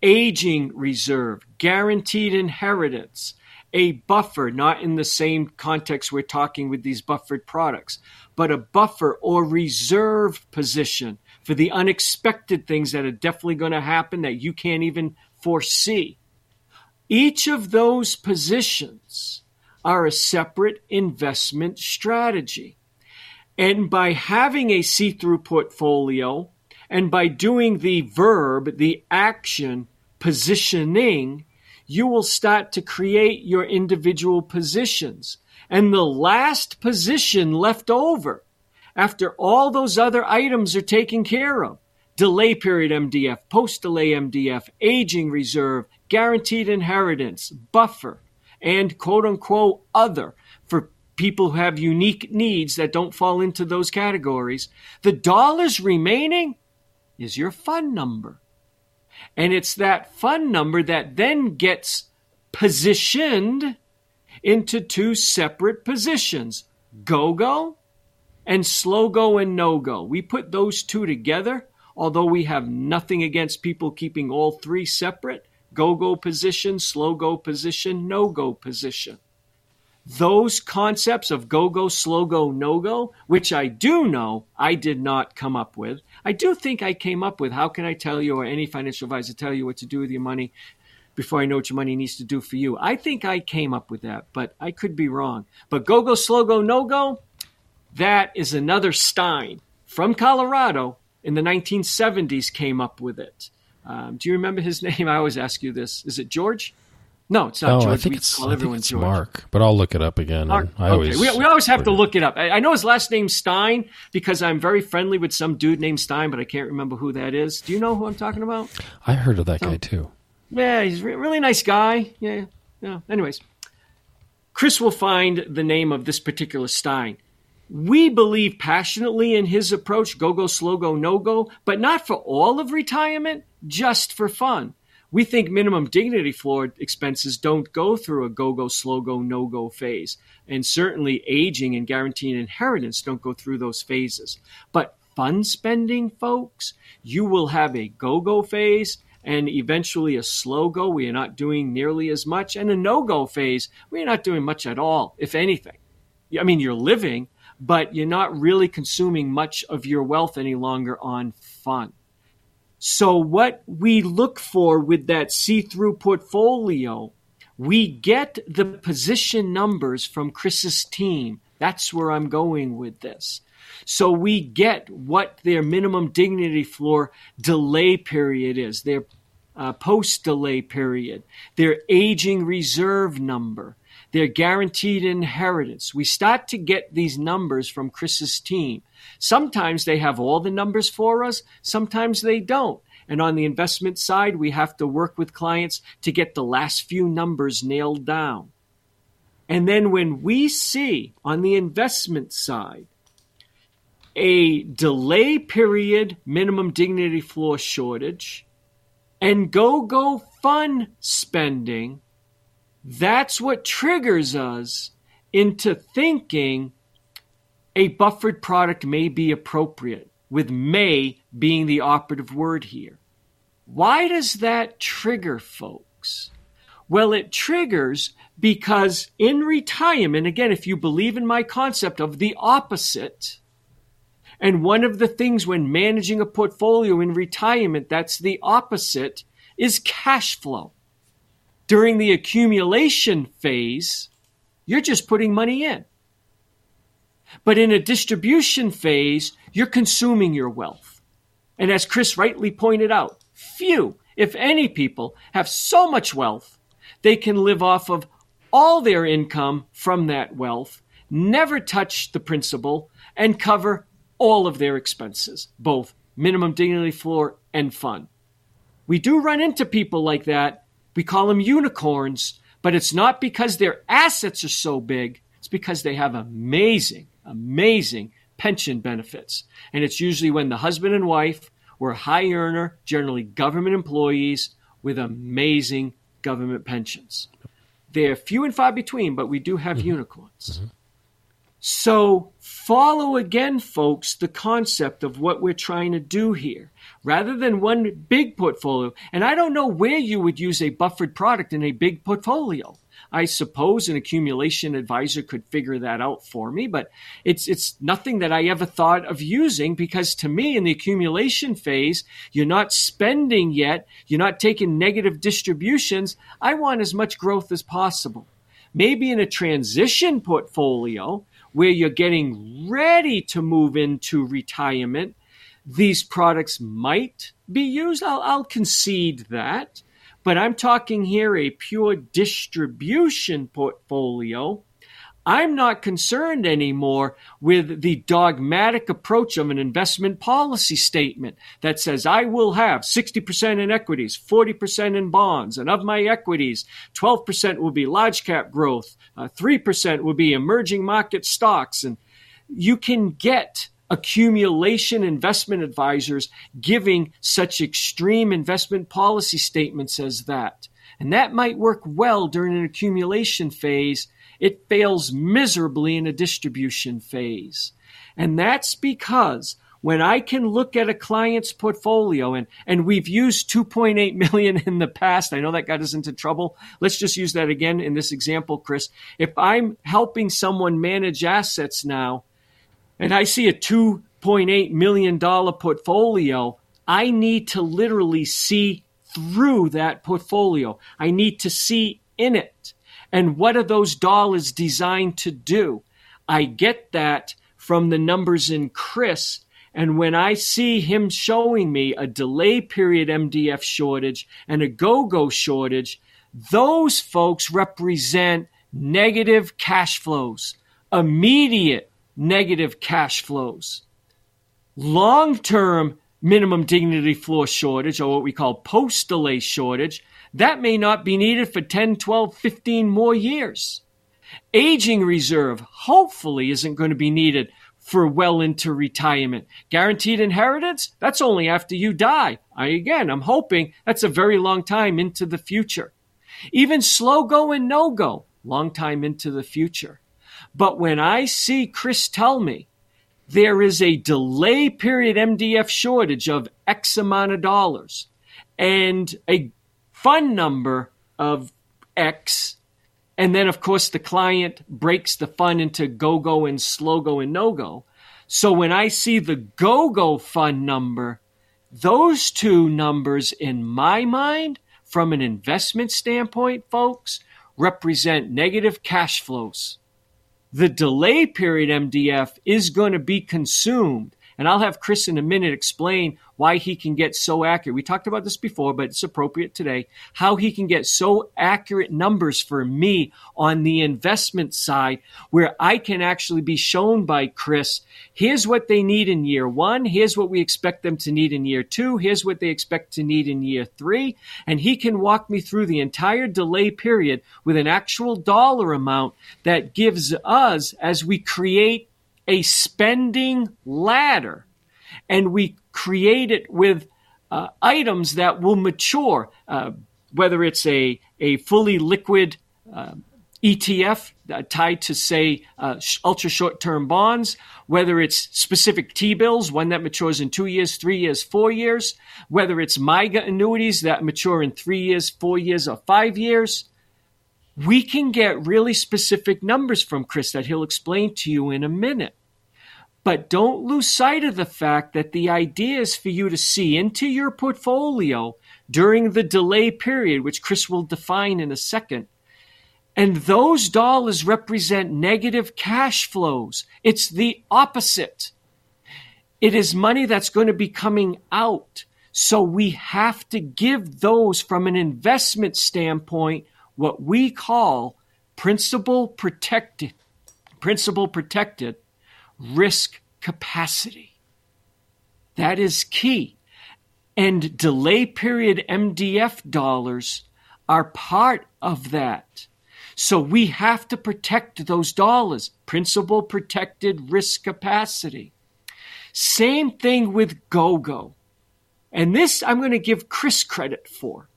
Speaker 4: aging reserve, guaranteed inheritance, a buffer, not in the same context we're talking with these buffered products, but a buffer or reserve position for the unexpected things that are definitely going to happen that you can't even foresee. Each of those positions are a separate investment strategy. And by having a see through portfolio and by doing the verb, the action, positioning, you will start to create your individual positions. And the last position left over after all those other items are taken care of delay period MDF, post delay MDF, aging reserve, guaranteed inheritance, buffer, and quote unquote other for people who have unique needs that don't fall into those categories. The dollars remaining is your fun number. And it's that fun number that then gets positioned into two separate positions go go and slow go and no go. We put those two together, although we have nothing against people keeping all three separate go go position, slow go position, no go position. Those concepts of go go, slow go, no go, which I do know I did not come up with. I do think I came up with how can I tell you or any financial advisor tell you what to do with your money before I know what your money needs to do for you. I think I came up with that, but I could be wrong. But go go, slow go, no go, that is another Stein from Colorado in the 1970s came up with it. Um, do you remember his name? I always ask you this. Is it George? No, it's not
Speaker 3: oh,
Speaker 4: George.
Speaker 3: I think
Speaker 4: we
Speaker 3: it's,
Speaker 4: call
Speaker 3: I
Speaker 4: everyone
Speaker 3: think it's
Speaker 4: George.
Speaker 3: Mark, but I'll look it up again.
Speaker 4: Mark.
Speaker 3: I
Speaker 4: okay.
Speaker 3: always,
Speaker 4: we, we always have to look it up. I, I know his last name's Stein because I'm very friendly with some dude named Stein, but I can't remember who that is. Do you know who I'm talking about?
Speaker 3: I heard of that guy too.
Speaker 4: Yeah, he's a re- really nice guy. Yeah, yeah. Anyways, Chris will find the name of this particular Stein. We believe passionately in his approach go, go, slow go, no go, but not for all of retirement, just for fun. We think minimum dignity floor expenses don't go through a go, go, slow go, no go phase. And certainly aging and guaranteeing inheritance don't go through those phases. But fund spending, folks, you will have a go, go phase and eventually a slow go. We are not doing nearly as much. And a no go phase, we are not doing much at all, if anything. I mean, you're living, but you're not really consuming much of your wealth any longer on fun. So, what we look for with that see through portfolio, we get the position numbers from Chris's team. That's where I'm going with this. So, we get what their minimum dignity floor delay period is, their uh, post delay period, their aging reserve number, their guaranteed inheritance. We start to get these numbers from Chris's team. Sometimes they have all the numbers for us, sometimes they don't. And on the investment side, we have to work with clients to get the last few numbers nailed down. And then when we see on the investment side a delay period minimum dignity floor shortage and go go fun spending, that's what triggers us into thinking a buffered product may be appropriate, with may being the operative word here. Why does that trigger, folks? Well, it triggers because in retirement, again, if you believe in my concept of the opposite, and one of the things when managing a portfolio in retirement that's the opposite is cash flow. During the accumulation phase, you're just putting money in. But in a distribution phase, you're consuming your wealth. And as Chris rightly pointed out, few, if any people, have so much wealth they can live off of all their income from that wealth, never touch the principal, and cover all of their expenses, both minimum dignity floor and fund. We do run into people like that. We call them unicorns, but it's not because their assets are so big, it's because they have amazing, amazing pension benefits. And it's usually when the husband and wife were high earner, generally government employees with amazing government pensions. They're few and far between, but we do have mm-hmm. unicorns. Mm-hmm. So follow again, folks, the concept of what we're trying to do here. Rather than one big portfolio. And I don't know where you would use a buffered product in a big portfolio. I suppose an accumulation advisor could figure that out for me, but it's it's nothing that I ever thought of using because to me in the accumulation phase, you're not spending yet, you're not taking negative distributions. I want as much growth as possible. Maybe in a transition portfolio where you're getting ready to move into retirement, these products might be used. I'll, I'll concede that. But I'm talking here a pure distribution portfolio. I'm not concerned anymore with the dogmatic approach of an investment policy statement that says I will have 60% in equities, 40% in bonds, and of my equities, 12% will be large cap growth, uh, 3% will be emerging market stocks. And you can get accumulation investment advisors giving such extreme investment policy statements as that. And that might work well during an accumulation phase. It fails miserably in a distribution phase. And that's because when I can look at a client's portfolio and, and we've used 2.8 million in the past. I know that got us into trouble. Let's just use that again in this example, Chris. If I'm helping someone manage assets now and I see a $2.8 million portfolio, I need to literally see through that portfolio. I need to see in it. And what are those dollars designed to do? I get that from the numbers in Chris. And when I see him showing me a delay period MDF shortage and a go go shortage, those folks represent negative cash flows, immediate negative cash flows. Long term minimum dignity floor shortage, or what we call post delay shortage, that may not be needed for 10, 12, 15 more years. Aging reserve hopefully isn't going to be needed for well into retirement. Guaranteed inheritance, that's only after you die. I, again, I'm hoping that's a very long time into the future. Even slow go and no go, long time into the future. But when I see Chris tell me there is a delay period MDF shortage of X amount of dollars and a fun number of X, and then of course the client breaks the fund into go go and slow go and no go. So when I see the go go fun number, those two numbers in my mind, from an investment standpoint, folks, represent negative cash flows the delay period MDF is going to be consumed. And I'll have Chris in a minute explain why he can get so accurate. We talked about this before, but it's appropriate today. How he can get so accurate numbers for me on the investment side, where I can actually be shown by Chris here's what they need in year one, here's what we expect them to need in year two, here's what they expect to need in year three. And he can walk me through the entire delay period with an actual dollar amount that gives us, as we create a spending ladder and we create it with uh, items that will mature, uh, whether it's a, a fully liquid uh, ETF uh, tied to, say, uh, ultra short term bonds, whether it's specific T bills, one that matures in two years, three years, four years, whether it's MYGA annuities that mature in three years, four years, or five years. We can get really specific numbers from Chris that he'll explain to you in a minute. But don't lose sight of the fact that the idea is for you to see into your portfolio during the delay period, which Chris will define in a second. And those dollars represent negative cash flows. It's the opposite. It is money that's going to be coming out. So we have to give those from an investment standpoint what we call principal protected, principal protected risk capacity. That is key. And delay period MDF dollars are part of that. So we have to protect those dollars, principal protected risk capacity. Same thing with GoGo. And this I'm going to give Chris credit for.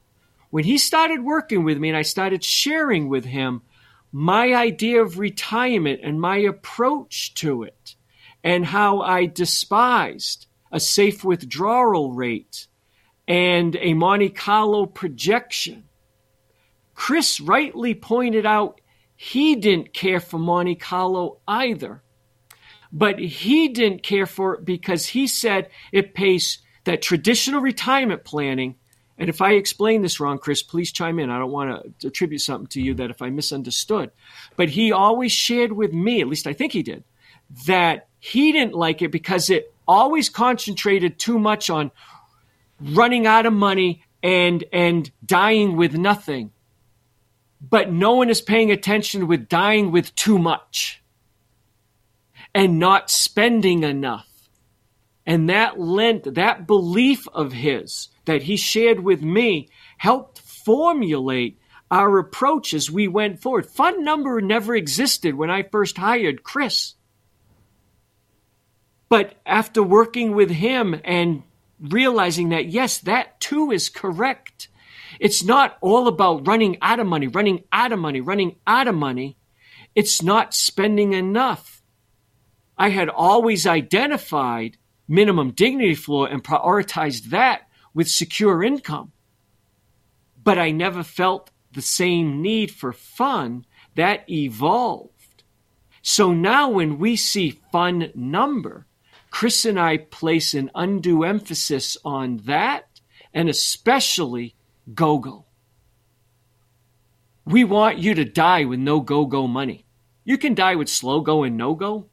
Speaker 4: When he started working with me and I started sharing with him my idea of retirement and my approach to it and how I despised a safe withdrawal rate, and a Monte Carlo projection. Chris rightly pointed out he didn't care for Monte Carlo either. But he didn't care for it because he said it pays that traditional retirement planning. And if I explain this wrong, Chris, please chime in. I don't want to attribute something to you that if I misunderstood. But he always shared with me, at least I think he did, that he didn't like it because it always concentrated too much on running out of money and and dying with nothing but no one is paying attention with dying with too much and not spending enough. And that lent, that belief of his that he shared with me helped formulate our approach as we went forward. Fund number never existed when I first hired Chris. But after working with him and realizing that, yes, that too is correct, it's not all about running out of money, running out of money, running out of money. It's not spending enough. I had always identified minimum dignity floor and prioritized that with secure income. But I never felt the same need for fun that evolved. So now when we see fun number, Chris and I place an undue emphasis on that and especially go go. We want you to die with no go go money. You can die with slow go and no go,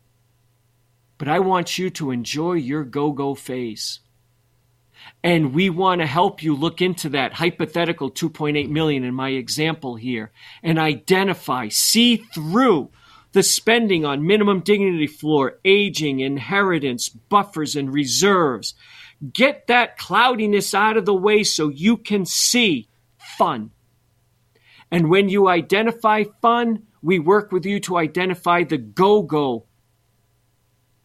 Speaker 4: but I want you to enjoy your go go phase. And we want to help you look into that hypothetical 2.8 million in my example here and identify, see through the spending on minimum dignity floor, aging, inheritance, buffers, and reserves Get that cloudiness out of the way so you can see fun. And when you identify fun, we work with you to identify the go go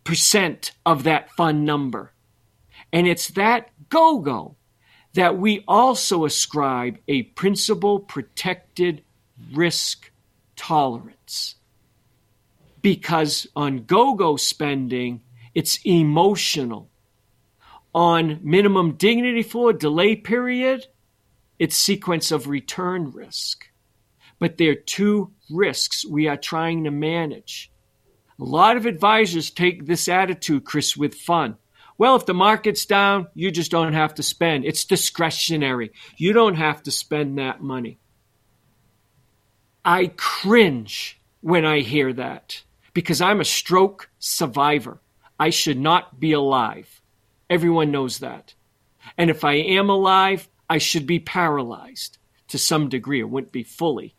Speaker 4: percent of that fun number. And it's that go go that we also ascribe a principal protected risk tolerance. Because on go go spending, it's emotional on minimum dignity floor delay period, it's sequence of return risk. But there are two risks we are trying to manage. A lot of advisors take this attitude, Chris, with fun. Well, if the market's down, you just don't have to spend. It's discretionary. You don't have to spend that money. I cringe when I hear that because I'm a stroke survivor. I should not be alive. Everyone knows that. And if I am alive, I should be paralyzed to some degree. It wouldn't be fully.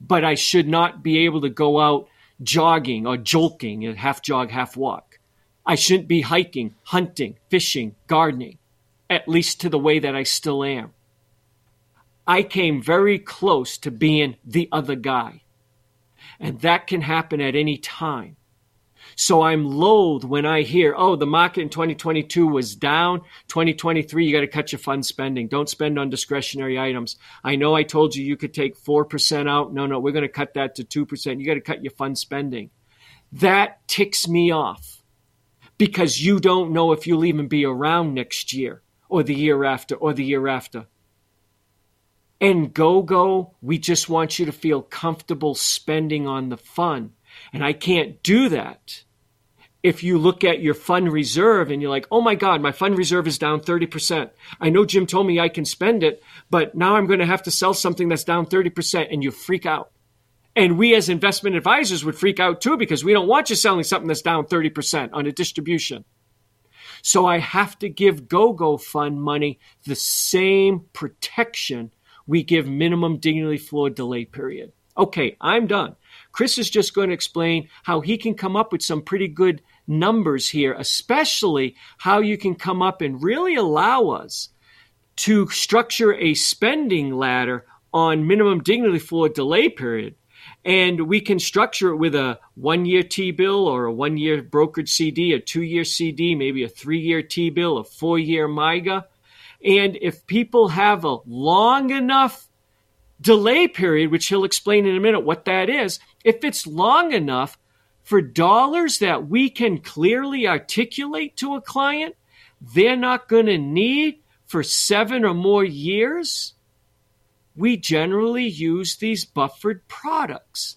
Speaker 4: But I should not be able to go out jogging or jolking, half jog, half walk. I shouldn't be hiking, hunting, fishing, gardening, at least to the way that I still am. I came very close to being the other guy. And that can happen at any time. So I'm loath when I hear, oh, the market in 2022 was down. 2023, you got to cut your fund spending. Don't spend on discretionary items. I know I told you you could take 4% out. No, no, we're going to cut that to 2%. You got to cut your fund spending. That ticks me off because you don't know if you'll even be around next year or the year after or the year after. And go, go, we just want you to feel comfortable spending on the fun. And I can't do that if you look at your fund reserve and you're like, oh my God, my fund reserve is down 30%. I know Jim told me I can spend it, but now I'm going to have to sell something that's down 30% and you freak out. And we as investment advisors would freak out too because we don't want you selling something that's down 30% on a distribution. So I have to give GoGo fund money the same protection we give minimum dignity floor delay period. Okay, I'm done. Chris is just going to explain how he can come up with some pretty good numbers here, especially how you can come up and really allow us to structure a spending ladder on minimum dignity floor delay period. And we can structure it with a one year T bill or a one year brokered CD, a two year CD, maybe a three year T bill, a four year MYGA. And if people have a long enough delay period, which he'll explain in a minute what that is, if it's long enough for dollars that we can clearly articulate to a client, they're not going to need for seven or more years, we generally use these buffered products.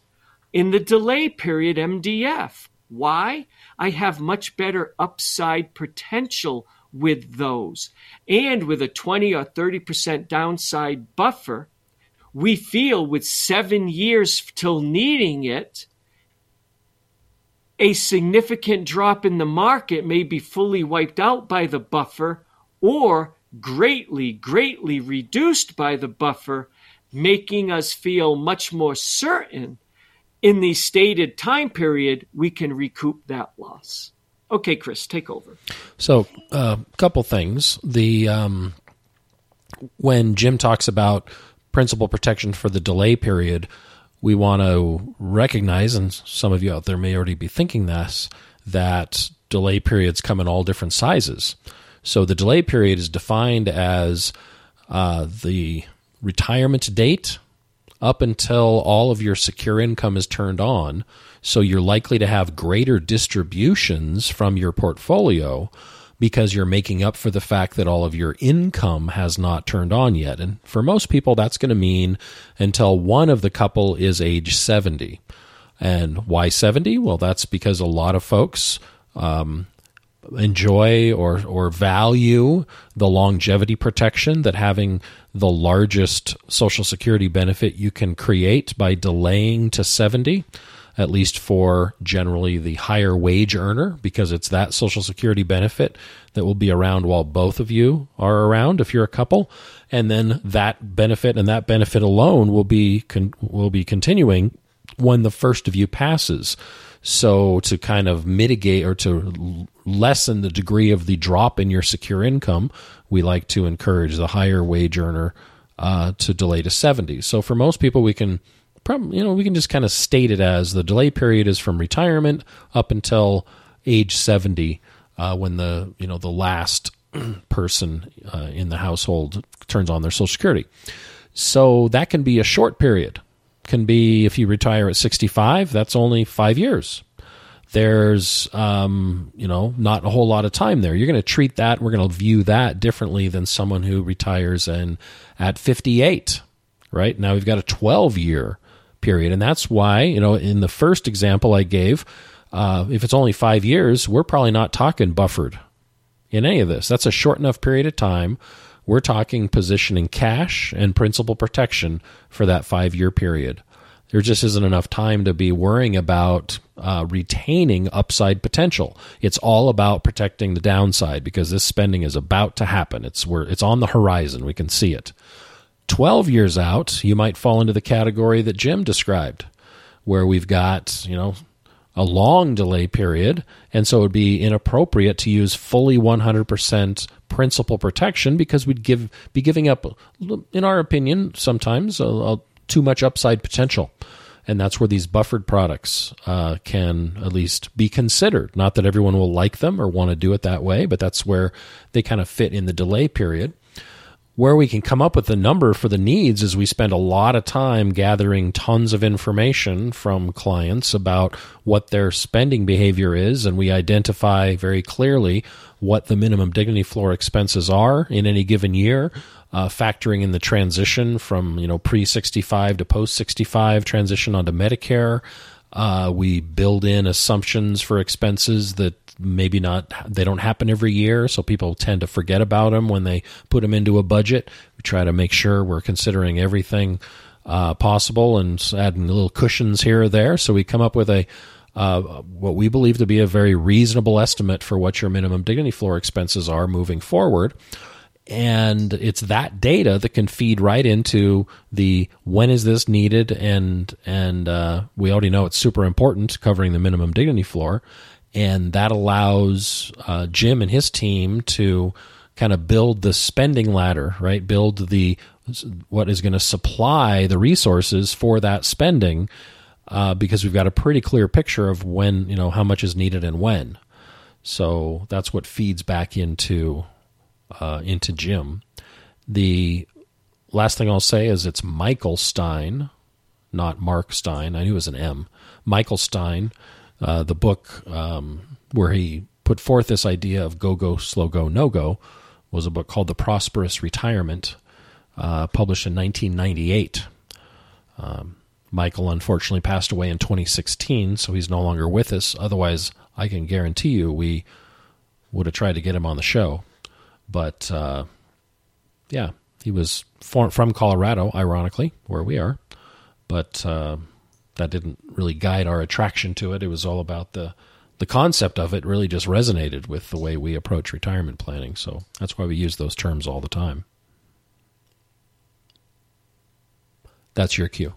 Speaker 4: In the delay period, MDF. Why? I have much better upside potential with those. And with a 20 or 30% downside buffer, we feel with seven years till needing it, a significant drop in the market may be fully wiped out by the buffer or greatly, greatly reduced by the buffer, making us feel much more certain in the stated time period we can recoup that loss. Okay, Chris, take over.
Speaker 3: So, a uh, couple things. The um, when Jim talks about principal protection for the delay period, we want to recognize, and some of you out there may already be thinking this, that delay periods come in all different sizes. So the delay period is defined as uh, the retirement date up until all of your secure income is turned on. So you're likely to have greater distributions from your portfolio because you're making up for the fact that all of your income has not turned on yet. And for most people, that's going to mean until one of the couple is age 70. And why 70? Well, that's because a lot of folks um, enjoy or, or value the longevity protection that having the largest Social Security benefit you can create by delaying to 70 at least for generally the higher wage earner, because it's that Social Security benefit that will be around while both of you are around if you're a couple, and then that benefit and that benefit alone will be con- will be continuing when the first of you passes. So to kind of mitigate or to lessen the degree of the drop in your secure income, we like to encourage the higher wage earner uh, to delay to 70. So for most people, we can probably, you know, we can just kind of state it as the delay period is from retirement up until age 70 uh, when the, you know, the last person uh, in the household turns on their social security. So that can be a short period. Can be if you retire at 65, that's only 5 years. There's um, you know, not a whole lot of time there. You're going to treat that, we're going to view that differently than someone who retires and at 58, right? Now we've got a 12 year period. And that's why, you know, in the first example I gave, uh, if it's only five years, we're probably not talking buffered in any of this. That's a short enough period of time. We're talking positioning cash and principal protection for that five year period. There just isn't enough time to be worrying about uh, retaining upside potential. It's all about protecting the downside because this spending is about to happen. It's where it's on the horizon. We can see it. 12 years out, you might fall into the category that Jim described, where we've got, you know, a long delay period. And so it would be inappropriate to use fully 100% principal protection because we'd give be giving up, in our opinion, sometimes a, a, too much upside potential. And that's where these buffered products uh, can at least be considered. Not that everyone will like them or want to do it that way, but that's where they kind of fit in the delay period where we can come up with the number for the needs is we spend a lot of time gathering tons of information from clients about what their spending behavior is and we identify very clearly what the minimum dignity floor expenses are in any given year uh, factoring in the transition from you know pre 65 to post 65 transition onto medicare. Uh, we build in assumptions for expenses that maybe not they don't happen every year so people tend to forget about them when they put them into a budget. We try to make sure we're considering everything uh, possible and adding little cushions here or there so we come up with a uh, what we believe to be a very reasonable estimate for what your minimum dignity floor expenses are moving forward. And it's that data that can feed right into the when is this needed and and uh, we already know it's super important covering the minimum dignity floor and that allows uh, Jim and his team to kind of build the spending ladder, right? Build the what is going to supply the resources for that spending, uh, because we've got a pretty clear picture of when you know how much is needed and when. So that's what feeds back into uh, into Jim. The last thing I'll say is it's Michael Stein, not Mark Stein. I knew it was an M. Michael Stein uh, the book um, where he put forth this idea of go go slow go no go was a book called The Prosperous Retirement, uh, published in 1998. Um, Michael unfortunately passed away in 2016, so he's no longer with us. Otherwise, I can guarantee you we would have tried to get him on the show. But uh, yeah, he was for, from Colorado, ironically, where we are. But uh, that didn't really guide our attraction to it. It was all about the the concept of it really just resonated with the way we approach retirement planning. So that's why we use those terms all the time. That's your cue.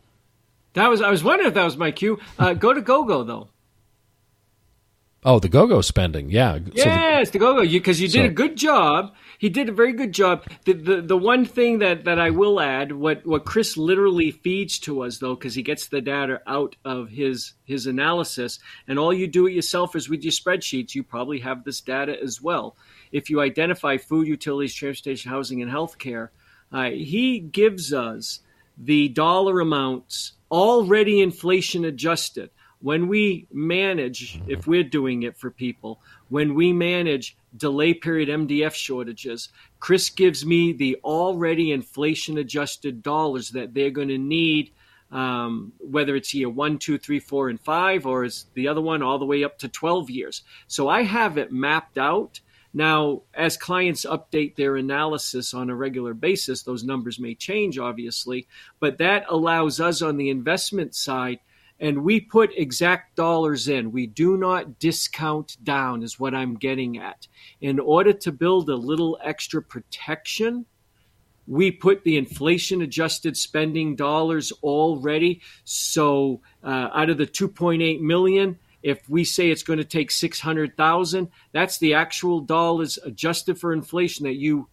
Speaker 4: That was I was wondering if that was my cue. Uh, go to GoGo though.
Speaker 3: Oh, the go-go spending, yeah.
Speaker 4: Yes, so the, the go-go, because you, you, did so, a good job. He did a very good job. The, the the one thing that, that I will add, what what Chris literally feeds to us though, because he gets the data out of his his analysis, and all you do it yourself is with your spreadsheets. You probably have this data as well. If you identify food, utilities, transportation, housing, and healthcare, uh, he gives us the dollar amounts already inflation adjusted when we manage, if we're doing it for people, when we manage delay period MDF shortages, Chris gives me the already inflation adjusted dollars that they're going to need, um, whether it's year one, two, three, four, and five, or is the other one all the way up to 12 years. So I have it mapped out. Now, as clients update their analysis on a regular basis, those numbers may change, obviously, but that allows us on the investment side and we put exact dollars in. We do not discount down, is what I'm getting at. In order to build a little extra protection, we put the inflation adjusted spending dollars already. So uh, out of the 2.8 million, if we say it's going to take 600,000, that's the actual dollars adjusted for inflation that you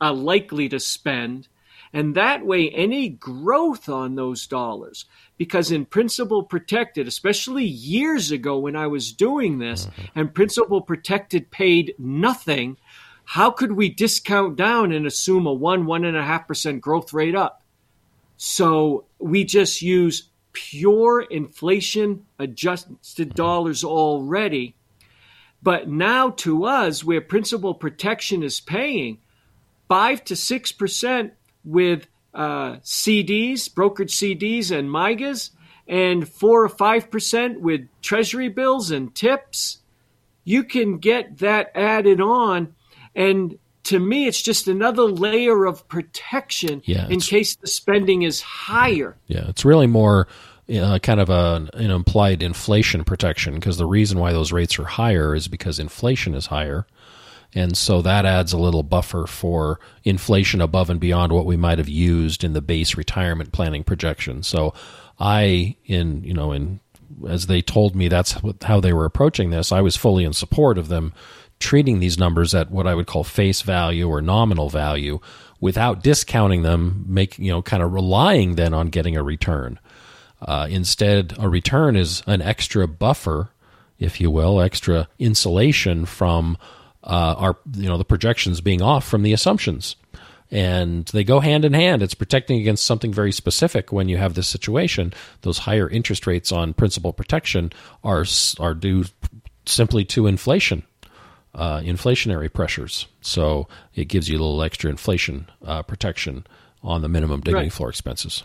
Speaker 4: are likely to spend and that way, any growth on those dollars, because in principal protected, especially years ago when I was doing this, mm-hmm. and principal protected paid nothing, how could we discount down and assume a one, one and a half percent growth rate up? So we just use pure inflation adjusted mm-hmm. dollars already. But now to us, where principal protection is paying five to six percent with uh, CDs, brokered CDs, and MYGAs, and four or five percent with Treasury bills and tips. You can get that added on, and to me, it's just another layer of protection yeah, in case the spending is higher.
Speaker 3: Yeah, it's really more uh, kind of a, an implied inflation protection because the reason why those rates are higher is because inflation is higher. And so that adds a little buffer for inflation above and beyond what we might have used in the base retirement planning projection. So I, in, you know, in, as they told me that's how they were approaching this, I was fully in support of them treating these numbers at what I would call face value or nominal value without discounting them, making, you know, kind of relying then on getting a return. Uh, instead, a return is an extra buffer, if you will, extra insulation from uh, are you know the projections being off from the assumptions and they go hand in hand. It's protecting against something very specific when you have this situation. Those higher interest rates on principal protection are are due simply to inflation, uh, inflationary pressures. So it gives you a little extra inflation uh, protection on the minimum dignity right. floor expenses.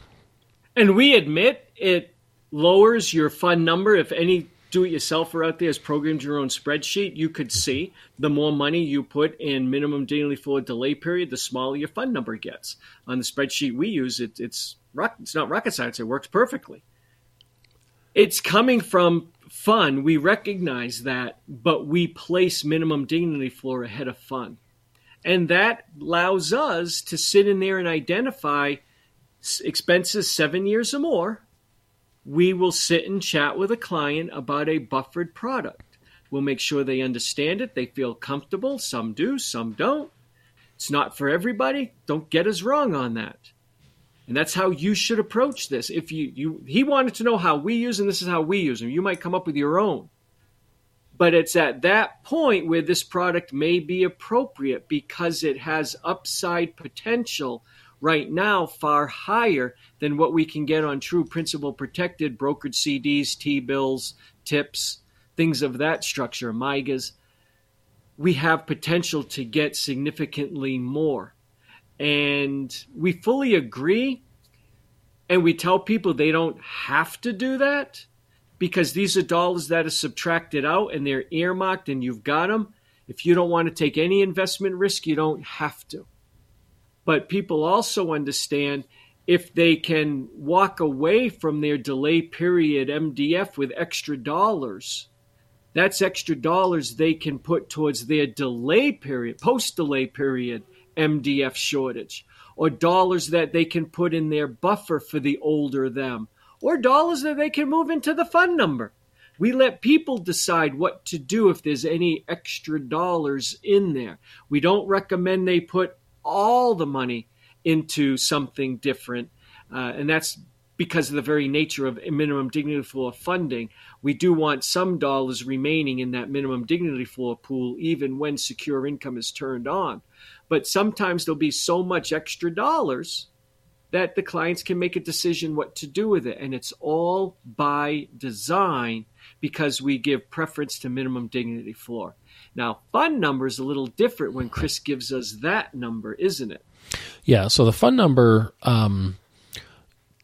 Speaker 4: And we admit it lowers your fund number if any do-it-yourselfer out there has programmed your own spreadsheet, you could mm-hmm. see the more money you put in minimum daily floor delay period, the smaller your fun number gets. On the spreadsheet we use, it, it's it's not rocket science. It works perfectly. It's coming from fun. We recognize that, but we place minimum dignity floor ahead of fun, and that allows us to sit in there and identify expenses seven years or more we will sit and chat with a client about a buffered product. We'll make sure they understand it, they feel comfortable. Some do, some don't. It's not for everybody. Don't get us wrong on that. And that's how you should approach this. If you, you he wanted to know how we use and this is how we use them. You might come up with your own. But it's at that point where this product may be appropriate because it has upside potential right now far higher than what we can get on true principal protected brokered CDs, T bills, tips, things of that structure, MYGAs. we have potential to get significantly more. And we fully agree. And we tell people they don't have to do that because these are dollars that are subtracted out and they're earmarked and you've got them. If you don't want to take any investment risk, you don't have to. But people also understand if they can walk away from their delay period MDF with extra dollars, that's extra dollars they can put towards their delay period, post delay period MDF shortage, or dollars that they can put in their buffer for the older them, or dollars that they can move into the fund number. We let people decide what to do if there's any extra dollars in there. We don't recommend they put all the money into something different. Uh, and that's because of the very nature of minimum dignity floor funding. We do want some dollars remaining in that minimum dignity floor pool, even when secure income is turned on. But sometimes there'll be so much extra dollars that the clients can make a decision what to do with it. And it's all by design because we give preference to minimum dignity floor. Now, fun number is a little different when Chris gives us that number, isn't it?
Speaker 3: Yeah. So the fun number um,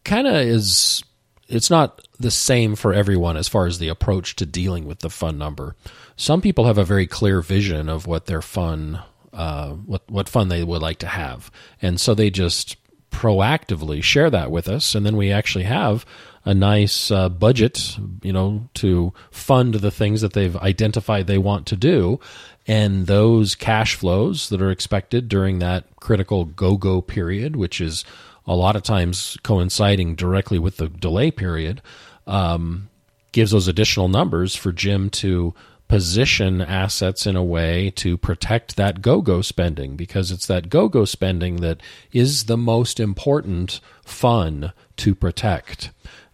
Speaker 3: kind of is. It's not the same for everyone as far as the approach to dealing with the fun number. Some people have a very clear vision of what their fun uh, what what fund they would like to have, and so they just proactively share that with us, and then we actually have a nice uh, budget, you know, to fund the things that they've identified they want to do. And those cash flows that are expected during that critical go go period, which is a lot of times coinciding directly with the delay period, um, gives those additional numbers for Jim to position assets in a way to protect that go go spending because it's that go go spending that is the most important fun to protect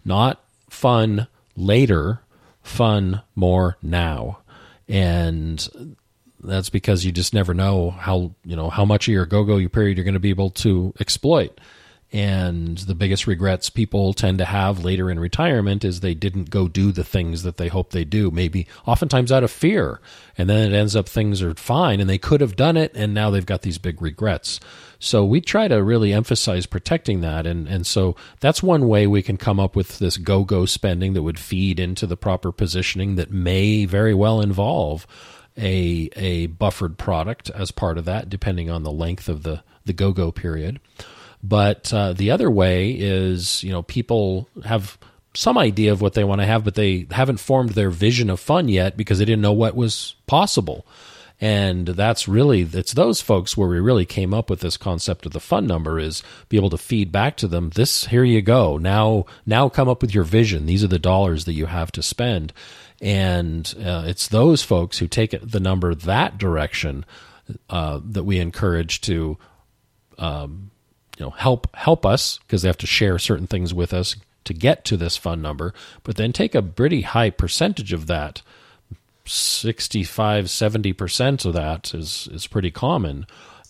Speaker 3: not fun later, fun more now. And that's because you just never know how, you know, how much of your go-go period you're going to be able to exploit. And the biggest regrets people tend to have later in retirement is they didn't go do the things that they hope they do, maybe oftentimes out of fear. And then it ends up things are fine and they could have done it and now they've got these big regrets. So we try to really emphasize protecting that. And, and so that's one way we can come up with this go go spending that would feed into the proper positioning that may very well involve a, a buffered product as part of that, depending on the length of the, the go go period. But uh, the other way is, you know, people have some idea of what they want to have, but they haven't formed their vision of fun yet because they didn't know what was possible. And that's really it's those folks where we really came up with this concept of the fun number is be able to feed back to them this here you go. Now now come up with your vision. These are the dollars that you have to spend. And uh, it's those folks who take the number that direction uh, that we encourage to um, you know help help us because they have to share certain things with us to get to this fun number, but then take a pretty high percentage of that. 65 70% of that is is pretty common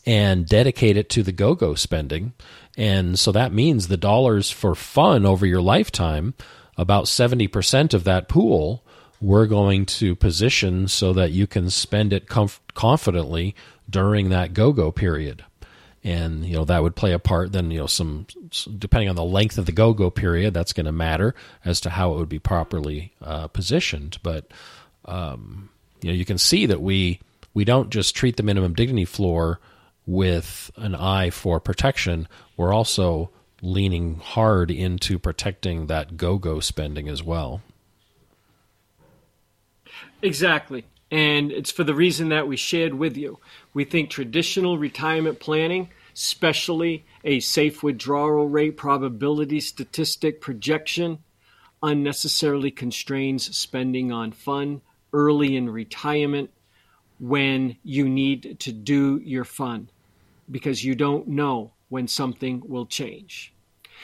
Speaker 3: and dedicate it to the go-go spending and so that means the dollars for fun over your lifetime about 70% of that pool we're going to position so that you can spend it comf- confidently during that go-go period and you know that would play a part then you know some depending on the length of the go-go period that's going to matter as to how it would be properly uh, positioned. But um, you know you can see that we we don't just treat the minimum dignity floor with an eye for protection. We're also leaning hard into protecting that go-go spending as well.
Speaker 4: Exactly. And it's for the reason that we shared with you we think traditional retirement planning, especially a safe withdrawal rate probability statistic projection, unnecessarily constrains spending on fun early in retirement when you need to do your fun because you don't know when something will change.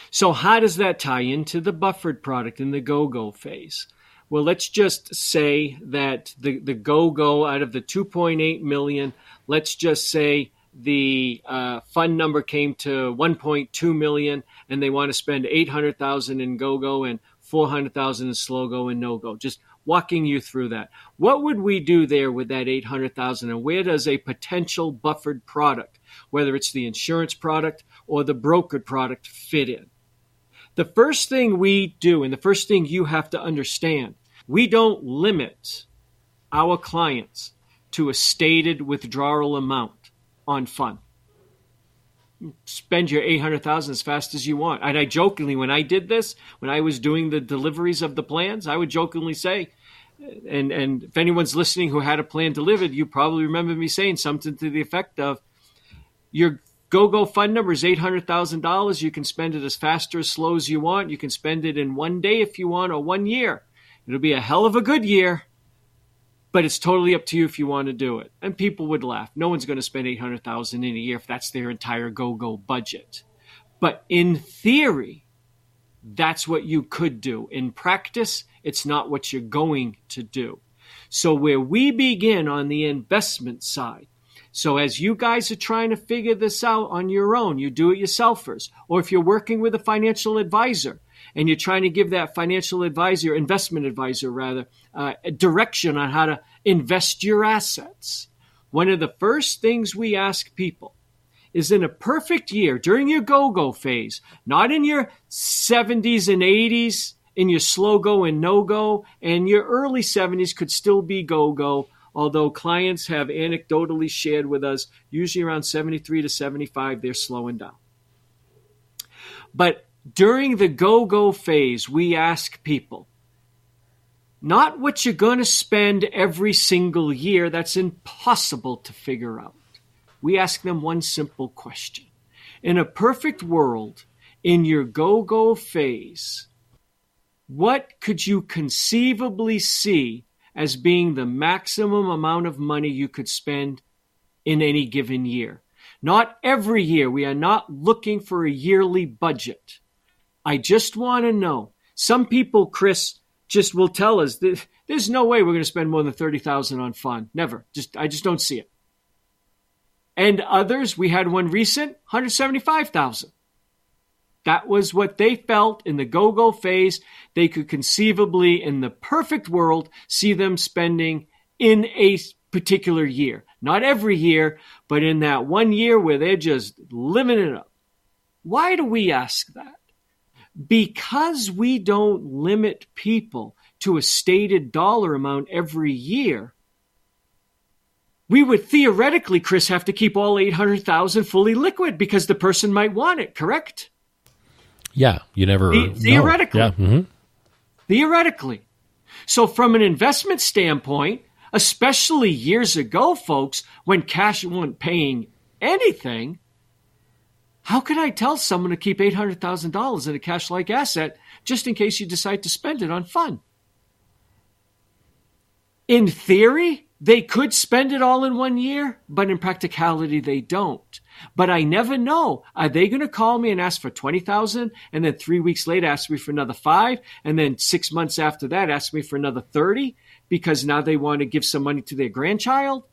Speaker 4: So, how does that tie into the buffered product in the go go phase? Well, let's just say that the, the go go out of the 2.8 million let's just say the uh, fun number came to 1.2 million and they want to spend 800,000 in go-go and 400,000 in slow-go and no-go. Just walking you through that. What would we do there with that 800,000 and where does a potential buffered product, whether it's the insurance product or the brokered product fit in? The first thing we do and the first thing you have to understand, we don't limit our clients to a stated withdrawal amount on fund spend your 800,000 as fast as you want. And I jokingly, when I did this, when I was doing the deliveries of the plans, I would jokingly say, and, and if anyone's listening who had a plan delivered, you probably remember me saying something to the effect of, your go-go fun number is $800,000. You can spend it as fast or as slow as you want. You can spend it in one day if you want or one year. It'll be a hell of a good year but it's totally up to you if you want to do it. And people would laugh. No one's going to spend 800,000 in a year if that's their entire go-go budget. But in theory, that's what you could do. In practice, it's not what you're going to do. So where we begin on the investment side, so as you guys are trying to figure this out on your own, you do it yourselfers, or if you're working with a financial advisor, and you're trying to give that financial advisor, investment advisor rather, uh, direction on how to invest your assets. One of the first things we ask people is in a perfect year during your go go phase, not in your 70s and 80s, in your slow go and no go, and your early 70s could still be go go, although clients have anecdotally shared with us, usually around 73 to 75, they're slowing down. But during the go go phase, we ask people not what you're going to spend every single year. That's impossible to figure out. We ask them one simple question. In a perfect world, in your go go phase, what could you conceivably see as being the maximum amount of money you could spend in any given year? Not every year. We are not looking for a yearly budget. I just want to know. Some people, Chris, just will tell us that there's no way we're going to spend more than 30,000 on fun. Never. Just I just don't see it. And others, we had one recent, 175,000. That was what they felt in the go-go phase they could conceivably in the perfect world see them spending in a particular year. Not every year, but in that one year where they're just living it up. Why do we ask that? Because we don't limit people to a stated dollar amount every year, we would theoretically, Chris, have to keep all 800,000 fully liquid because the person might want it, correct?
Speaker 3: Yeah, you never
Speaker 4: the- theoretically.
Speaker 3: Yeah. Mm-hmm.
Speaker 4: Theoretically. So from an investment standpoint, especially years ago, folks, when cash wasn't paying anything, how can I tell someone to keep $800,000 in a cash like asset just in case you decide to spend it on fun? In theory, they could spend it all in one year, but in practicality, they don't. But I never know. Are they going to call me and ask for 20,000 and then 3 weeks later ask me for another 5 and then 6 months after that ask me for another 30 because now they want to give some money to their grandchild?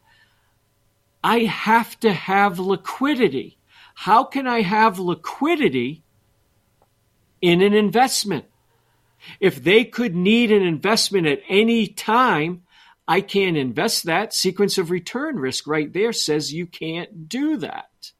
Speaker 4: I have to have liquidity how can I have liquidity in an investment? If they could need an investment at any time, I can't invest that. Sequence of return risk right there says you can't do that.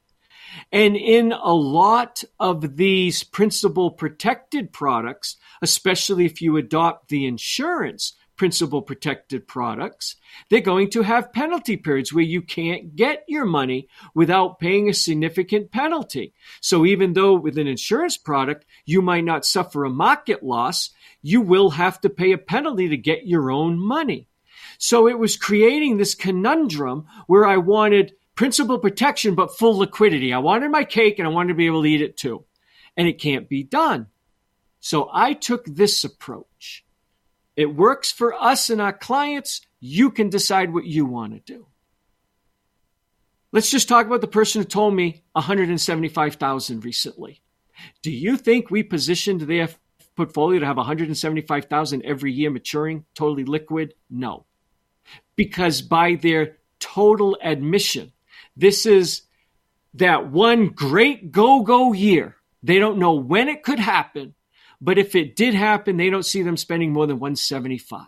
Speaker 4: And in a lot of these principal protected products, especially if you adopt the insurance principal protected products, they're going to have penalty periods where you can't get your money without paying a significant penalty. So even though with an insurance product, you might not suffer a market loss, you will have to pay a penalty to get your own money. So it was creating this conundrum where I wanted principal protection but full liquidity. I wanted my cake and I wanted to be able to eat it too. And it can't be done. So I took this approach. It works for us and our clients. You can decide what you want to do. Let's just talk about the person who told me 175,000 recently. Do you think we positioned their portfolio to have 175,000 every year maturing, totally liquid? No. Because by their total admission, this is that one great go-go year. They don't know when it could happen, but if it did happen, they don't see them spending more than 175.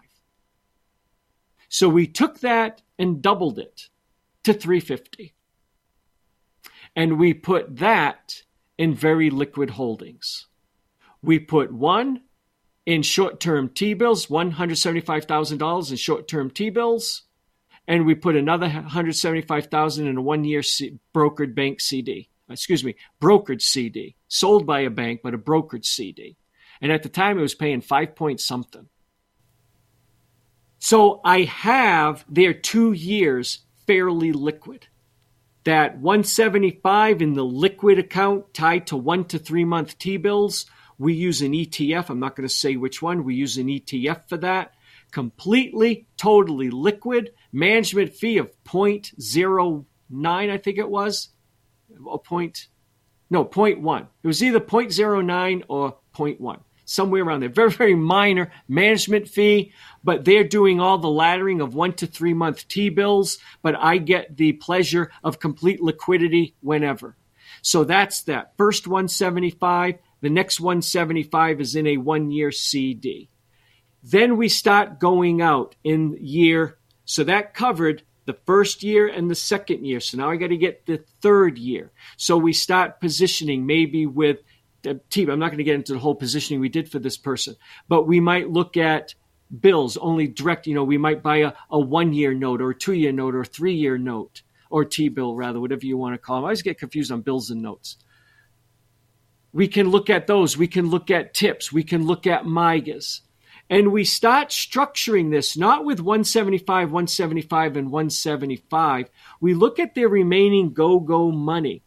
Speaker 4: So we took that and doubled it to 350. And we put that in very liquid holdings. We put one in short-term T-bills, $175,000 in short-term T-bills, and we put another 175,000 in a one-year C- brokered bank CD. Excuse me, brokered CD, sold by a bank but a brokered CD. And at the time it was paying 5 point something. So I have their 2 years fairly liquid. That 175 in the liquid account tied to 1 to 3 month T-bills we use an ETF. I'm not going to say which one. We use an ETF for that. Completely, totally liquid. Management fee of 0.09, I think it was. A point, no, 0.1. It was either 0.09 or 0.1 somewhere around there. Very, very minor management fee, but they're doing all the laddering of one to three month T bills, but I get the pleasure of complete liquidity whenever. So that's that. First 175, the next 175 is in a one year CD. Then we start going out in year. So that covered the first year and the second year. So now I got to get the third year. So we start positioning maybe with Uh, team. I'm not going to get into the whole positioning we did for this person, but we might look at bills only direct. You know, we might buy a, a one year note or a two year note or a three year note or T bill, rather, whatever you want to call them. I always get confused on bills and notes we can look at those. We can look at tips. We can look at MYGAs. And we start structuring this not with 175, 175, and 175. We look at their remaining go go money.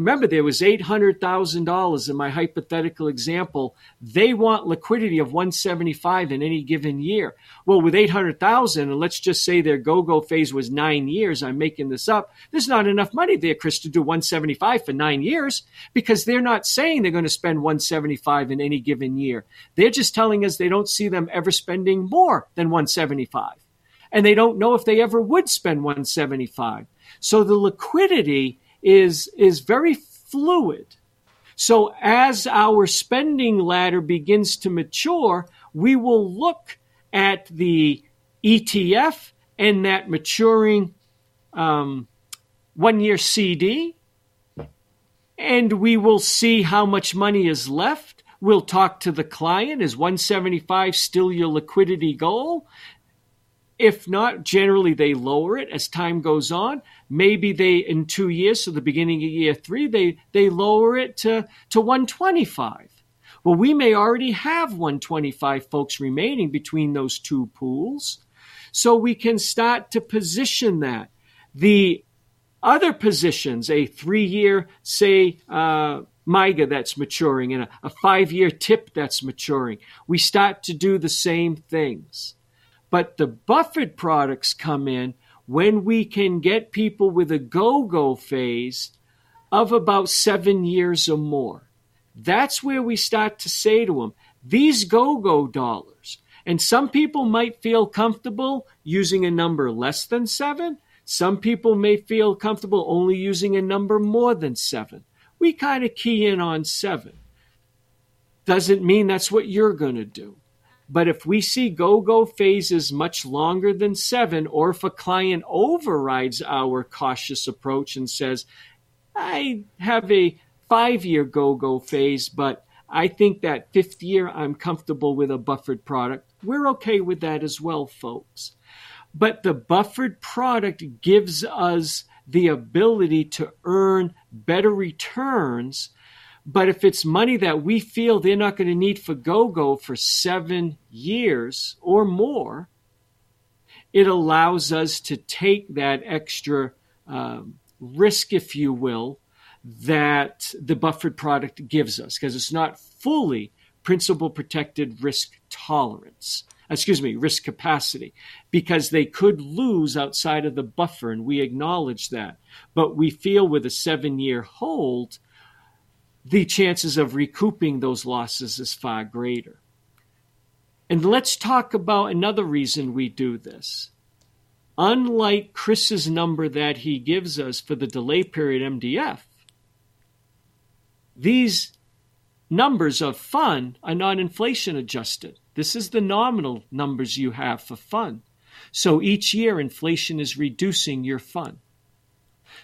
Speaker 4: Remember, there was $800,000 in my hypothetical example. They want liquidity of 175 in any given year. Well, with 800,000, and let's just say their go-go phase was nine years, I'm making this up. There's not enough money there, Chris, to do 175 for nine years because they're not saying they're going to spend 175 in any given year. They're just telling us they don't see them ever spending more than 175. And they don't know if they ever would spend 175. So the liquidity is is very fluid. So as our spending ladder begins to mature, we will look at the ETF and that maturing um, one year CD, and we will see how much money is left. We'll talk to the client. Is 175 still your liquidity goal? If not, generally they lower it as time goes on. Maybe they, in two years, so the beginning of year three, they, they lower it to, to 125. Well, we may already have 125 folks remaining between those two pools. So we can start to position that. The other positions, a three year, say, uh, MYGA that's maturing and a, a five year tip that's maturing, we start to do the same things. But the buffered products come in when we can get people with a go go phase of about seven years or more. That's where we start to say to them, these go go dollars. And some people might feel comfortable using a number less than seven. Some people may feel comfortable only using a number more than seven. We kind of key in on seven. Doesn't mean that's what you're going to do. But if we see go go phases much longer than seven, or if a client overrides our cautious approach and says, I have a five year go go phase, but I think that fifth year I'm comfortable with a buffered product, we're okay with that as well, folks. But the buffered product gives us the ability to earn better returns but if it's money that we feel they're not going to need for GoGo for seven years or more, it allows us to take that extra um, risk, if you will, that the buffered product gives us because it's not fully principal protected risk tolerance. Excuse me, risk capacity, because they could lose outside of the buffer, and we acknowledge that. But we feel with a seven year hold, the chances of recouping those losses is far greater. And let's talk about another reason we do this. Unlike Chris's number that he gives us for the delay period MDF, these numbers of fun are not inflation adjusted. This is the nominal numbers you have for fun. So each year, inflation is reducing your fund.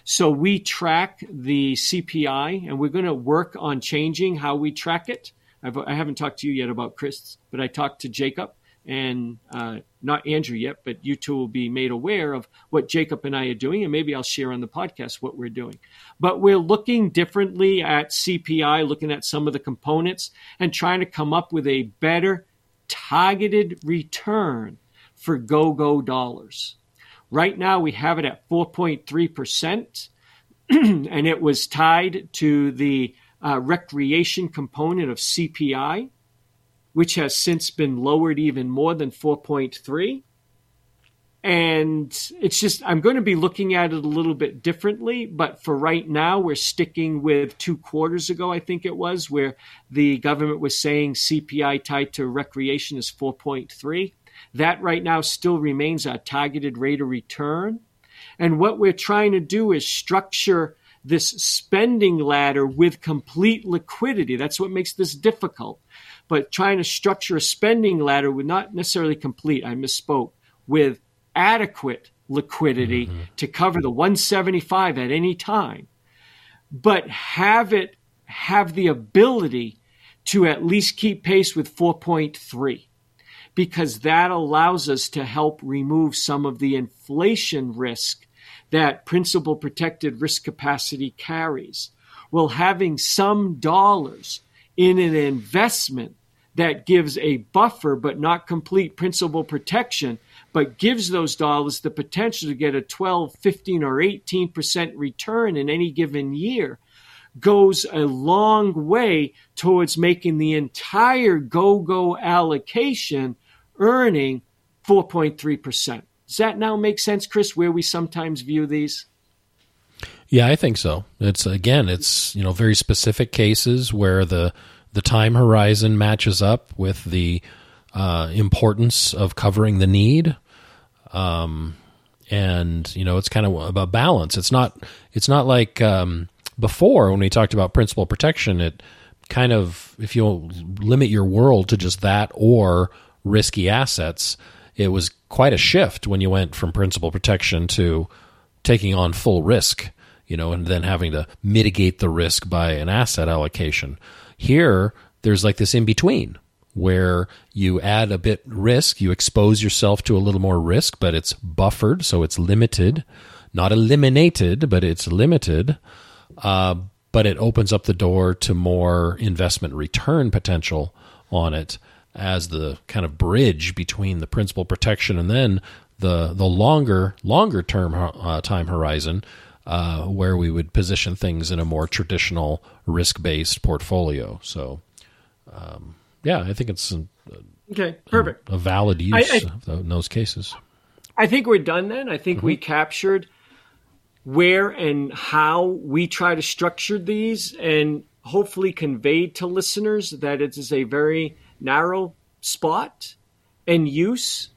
Speaker 4: So we track the CPI, and we're going to work on changing how we track it. I've, I have not talked to you yet about Chris, but I talked to Jacob and uh, not Andrew yet, but you two will be made aware of what Jacob and I are doing, and maybe I'll share on the podcast what we're doing. But we're looking differently at CPI, looking at some of the components, and trying to come up with a better targeted return for go go dollars. Right now, we have it at 4.3%, and it was tied to the uh, recreation component of CPI, which has since been lowered even more than 4.3. And it's just, I'm going to be looking at it a little bit differently. But for right now, we're sticking with two quarters ago, I think it was, where the government was saying CPI tied to recreation is 4.3. That right now still remains our targeted rate of return. And what we're trying to do is structure this spending ladder with complete liquidity. That's what makes this difficult. But trying to structure a spending ladder with not necessarily complete, I misspoke, with adequate liquidity mm-hmm. to cover the 175 at any time, but have it have the ability to at least keep pace with 4.3 because that allows us to help remove some of the inflation risk that principal protected risk capacity carries. Well, having some dollars in an investment that gives a buffer but not complete principal protection, but gives those dollars the potential to get a 12, 15, or 18% return in any given year goes a long way towards making the entire go go allocation earning 4.3%. Does that now make sense, Chris, where we sometimes view these?
Speaker 3: Yeah, I think so. It's again, it's you know very specific cases where the the time horizon matches up with the uh, importance of covering the need, um, and you know it's kind of about balance. It's not it's not like um, before when we talked about principal protection. It kind of if you limit your world to just that or risky assets, it was quite a shift when you went from principal protection to taking on full risk, you know, and then having to mitigate the risk by an asset allocation. Here, there's like this in between where you add a bit risk, you expose yourself to a little more risk, but it's buffered, so it's limited, not eliminated, but it's limited. Uh, but it opens up the door to more investment return potential on it as the kind of bridge between the principal protection and then the the longer longer term uh, time horizon uh, where we would position things in a more traditional risk based portfolio. So, um, yeah, I think it's a,
Speaker 4: okay, perfect,
Speaker 3: a, a valid use I, I, in those cases.
Speaker 4: I think we're done then. I think mm-hmm. we captured where and how we try to structure these and hopefully conveyed to listeners that it is a very narrow spot and use.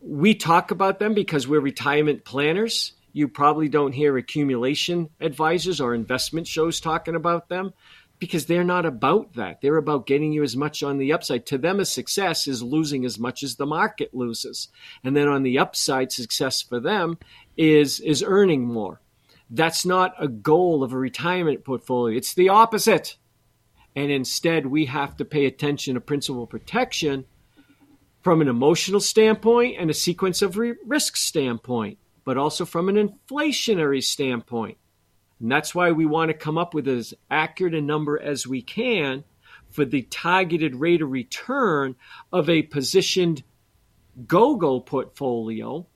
Speaker 4: We talk about them because we're retirement planners. You probably don't hear accumulation advisors or investment shows talking about them because they're not about that. They're about getting you as much on the upside. To them, a success is losing as much as the market loses. And then on the upside, success for them is, is earning more. That's not a goal of a retirement portfolio. It's the opposite. And instead, we have to pay attention to principal protection from an emotional standpoint and a sequence of re- risk standpoint, but also from an inflationary standpoint. And that's why we want to come up with as accurate a number as we can for the targeted rate of return of a positioned go go portfolio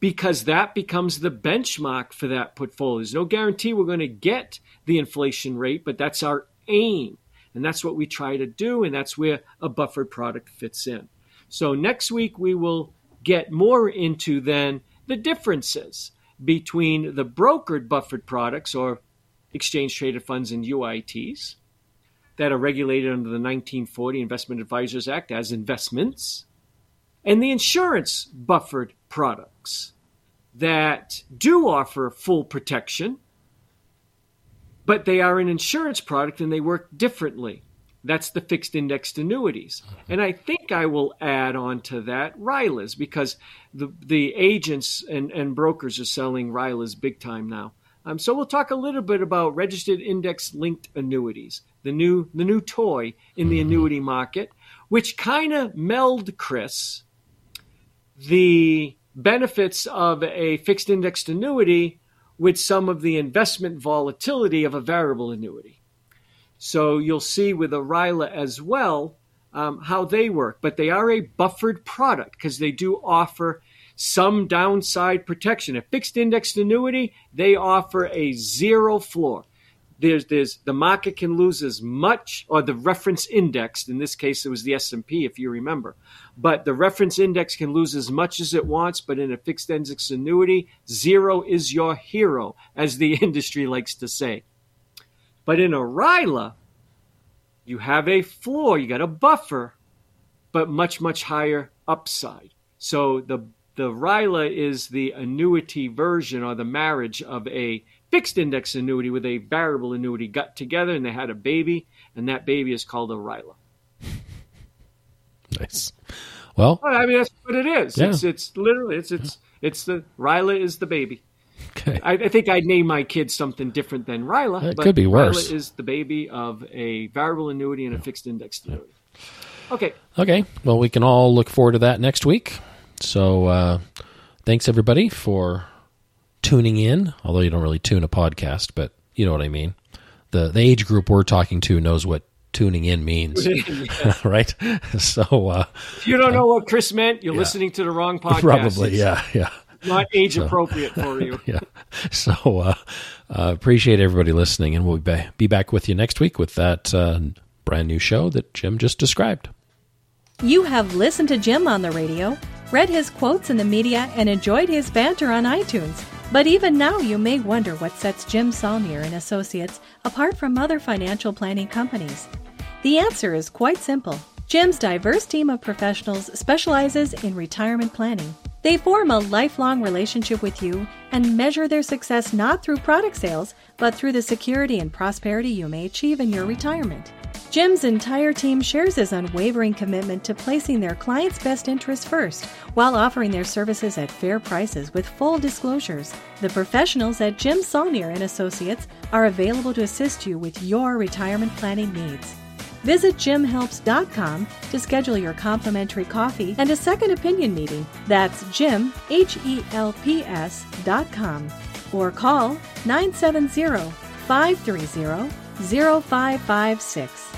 Speaker 4: because that becomes the benchmark for that portfolio. There's no guarantee we're going to get the inflation rate, but that's our aim. And that's what we try to do, and that's where a buffered product fits in. So next week we will get more into then the differences between the brokered buffered products or exchange traded funds and UITs that are regulated under the 1940 Investment Advisors Act as investments and the insurance buffered products that do offer full protection but they are an insurance product and they work differently That's the fixed indexed annuities. And I think I will add on to that RILAs because the, the agents and, and brokers are selling RILAs big time now. Um, so we'll talk a little bit about registered index linked annuities, the new the new toy in the annuity market, which kind of meld, Chris, the benefits of a fixed indexed annuity with some of the investment volatility of a variable annuity. So you'll see with a as well um, how they work, but they are a buffered product because they do offer some downside protection. A fixed indexed annuity, they offer a zero floor. There's, there's the market can lose as much, or the reference index. In this case, it was the S and P, if you remember. But the reference index can lose as much as it wants. But in a fixed index annuity, zero is your hero, as the industry likes to say. But in a RILA, you have a floor, you got a buffer, but much much higher upside. So the the RILA is the annuity version or the marriage of a fixed index annuity with a variable annuity got together and they had a baby, and that baby is called a RILA.
Speaker 3: Nice. Well,
Speaker 4: I mean that's what it is. Yeah. It's it's literally it's it's it's the RILA is the baby. Okay. I, I, think I'd name my kid something different than RILA.
Speaker 3: It could be worse.
Speaker 4: RILA is the baby of a variable annuity and a fixed index annuity. Okay.
Speaker 3: Okay. Well, we can all look forward to that next week. So uh, thanks everybody for tuning in. Although you don't really tune a podcast, but you know what I mean. The the age group we're talking to knows what tuning in means, right? So uh,
Speaker 4: if you don't know what Chris meant, you're yeah. listening to the wrong podcast.
Speaker 3: Probably, it's yeah, yeah.
Speaker 4: Not age so, appropriate for you.
Speaker 3: Yeah. So uh, uh, appreciate everybody listening, and we'll be, be back with you next week with that uh, brand new show that Jim just described.
Speaker 2: You have listened to Jim on the radio read his quotes in the media, and enjoyed his banter on iTunes. But even now, you may wonder what sets Jim Saulnier and Associates apart from other financial planning companies. The answer is quite simple. Jim's diverse team of professionals specializes in retirement planning. They form a lifelong relationship with you and measure their success not through product sales, but through the security and prosperity you may achieve in your retirement. Jim's entire team shares his unwavering commitment to placing their clients' best interests first while offering their services at fair prices with full disclosures. The professionals at Jim Saulnier and Associates are available to assist you with your retirement planning needs. Visit jimhelps.com to schedule your complimentary coffee and a second opinion meeting. That's jim, H-E-L-P-S dot com. Or call 970 530 0556.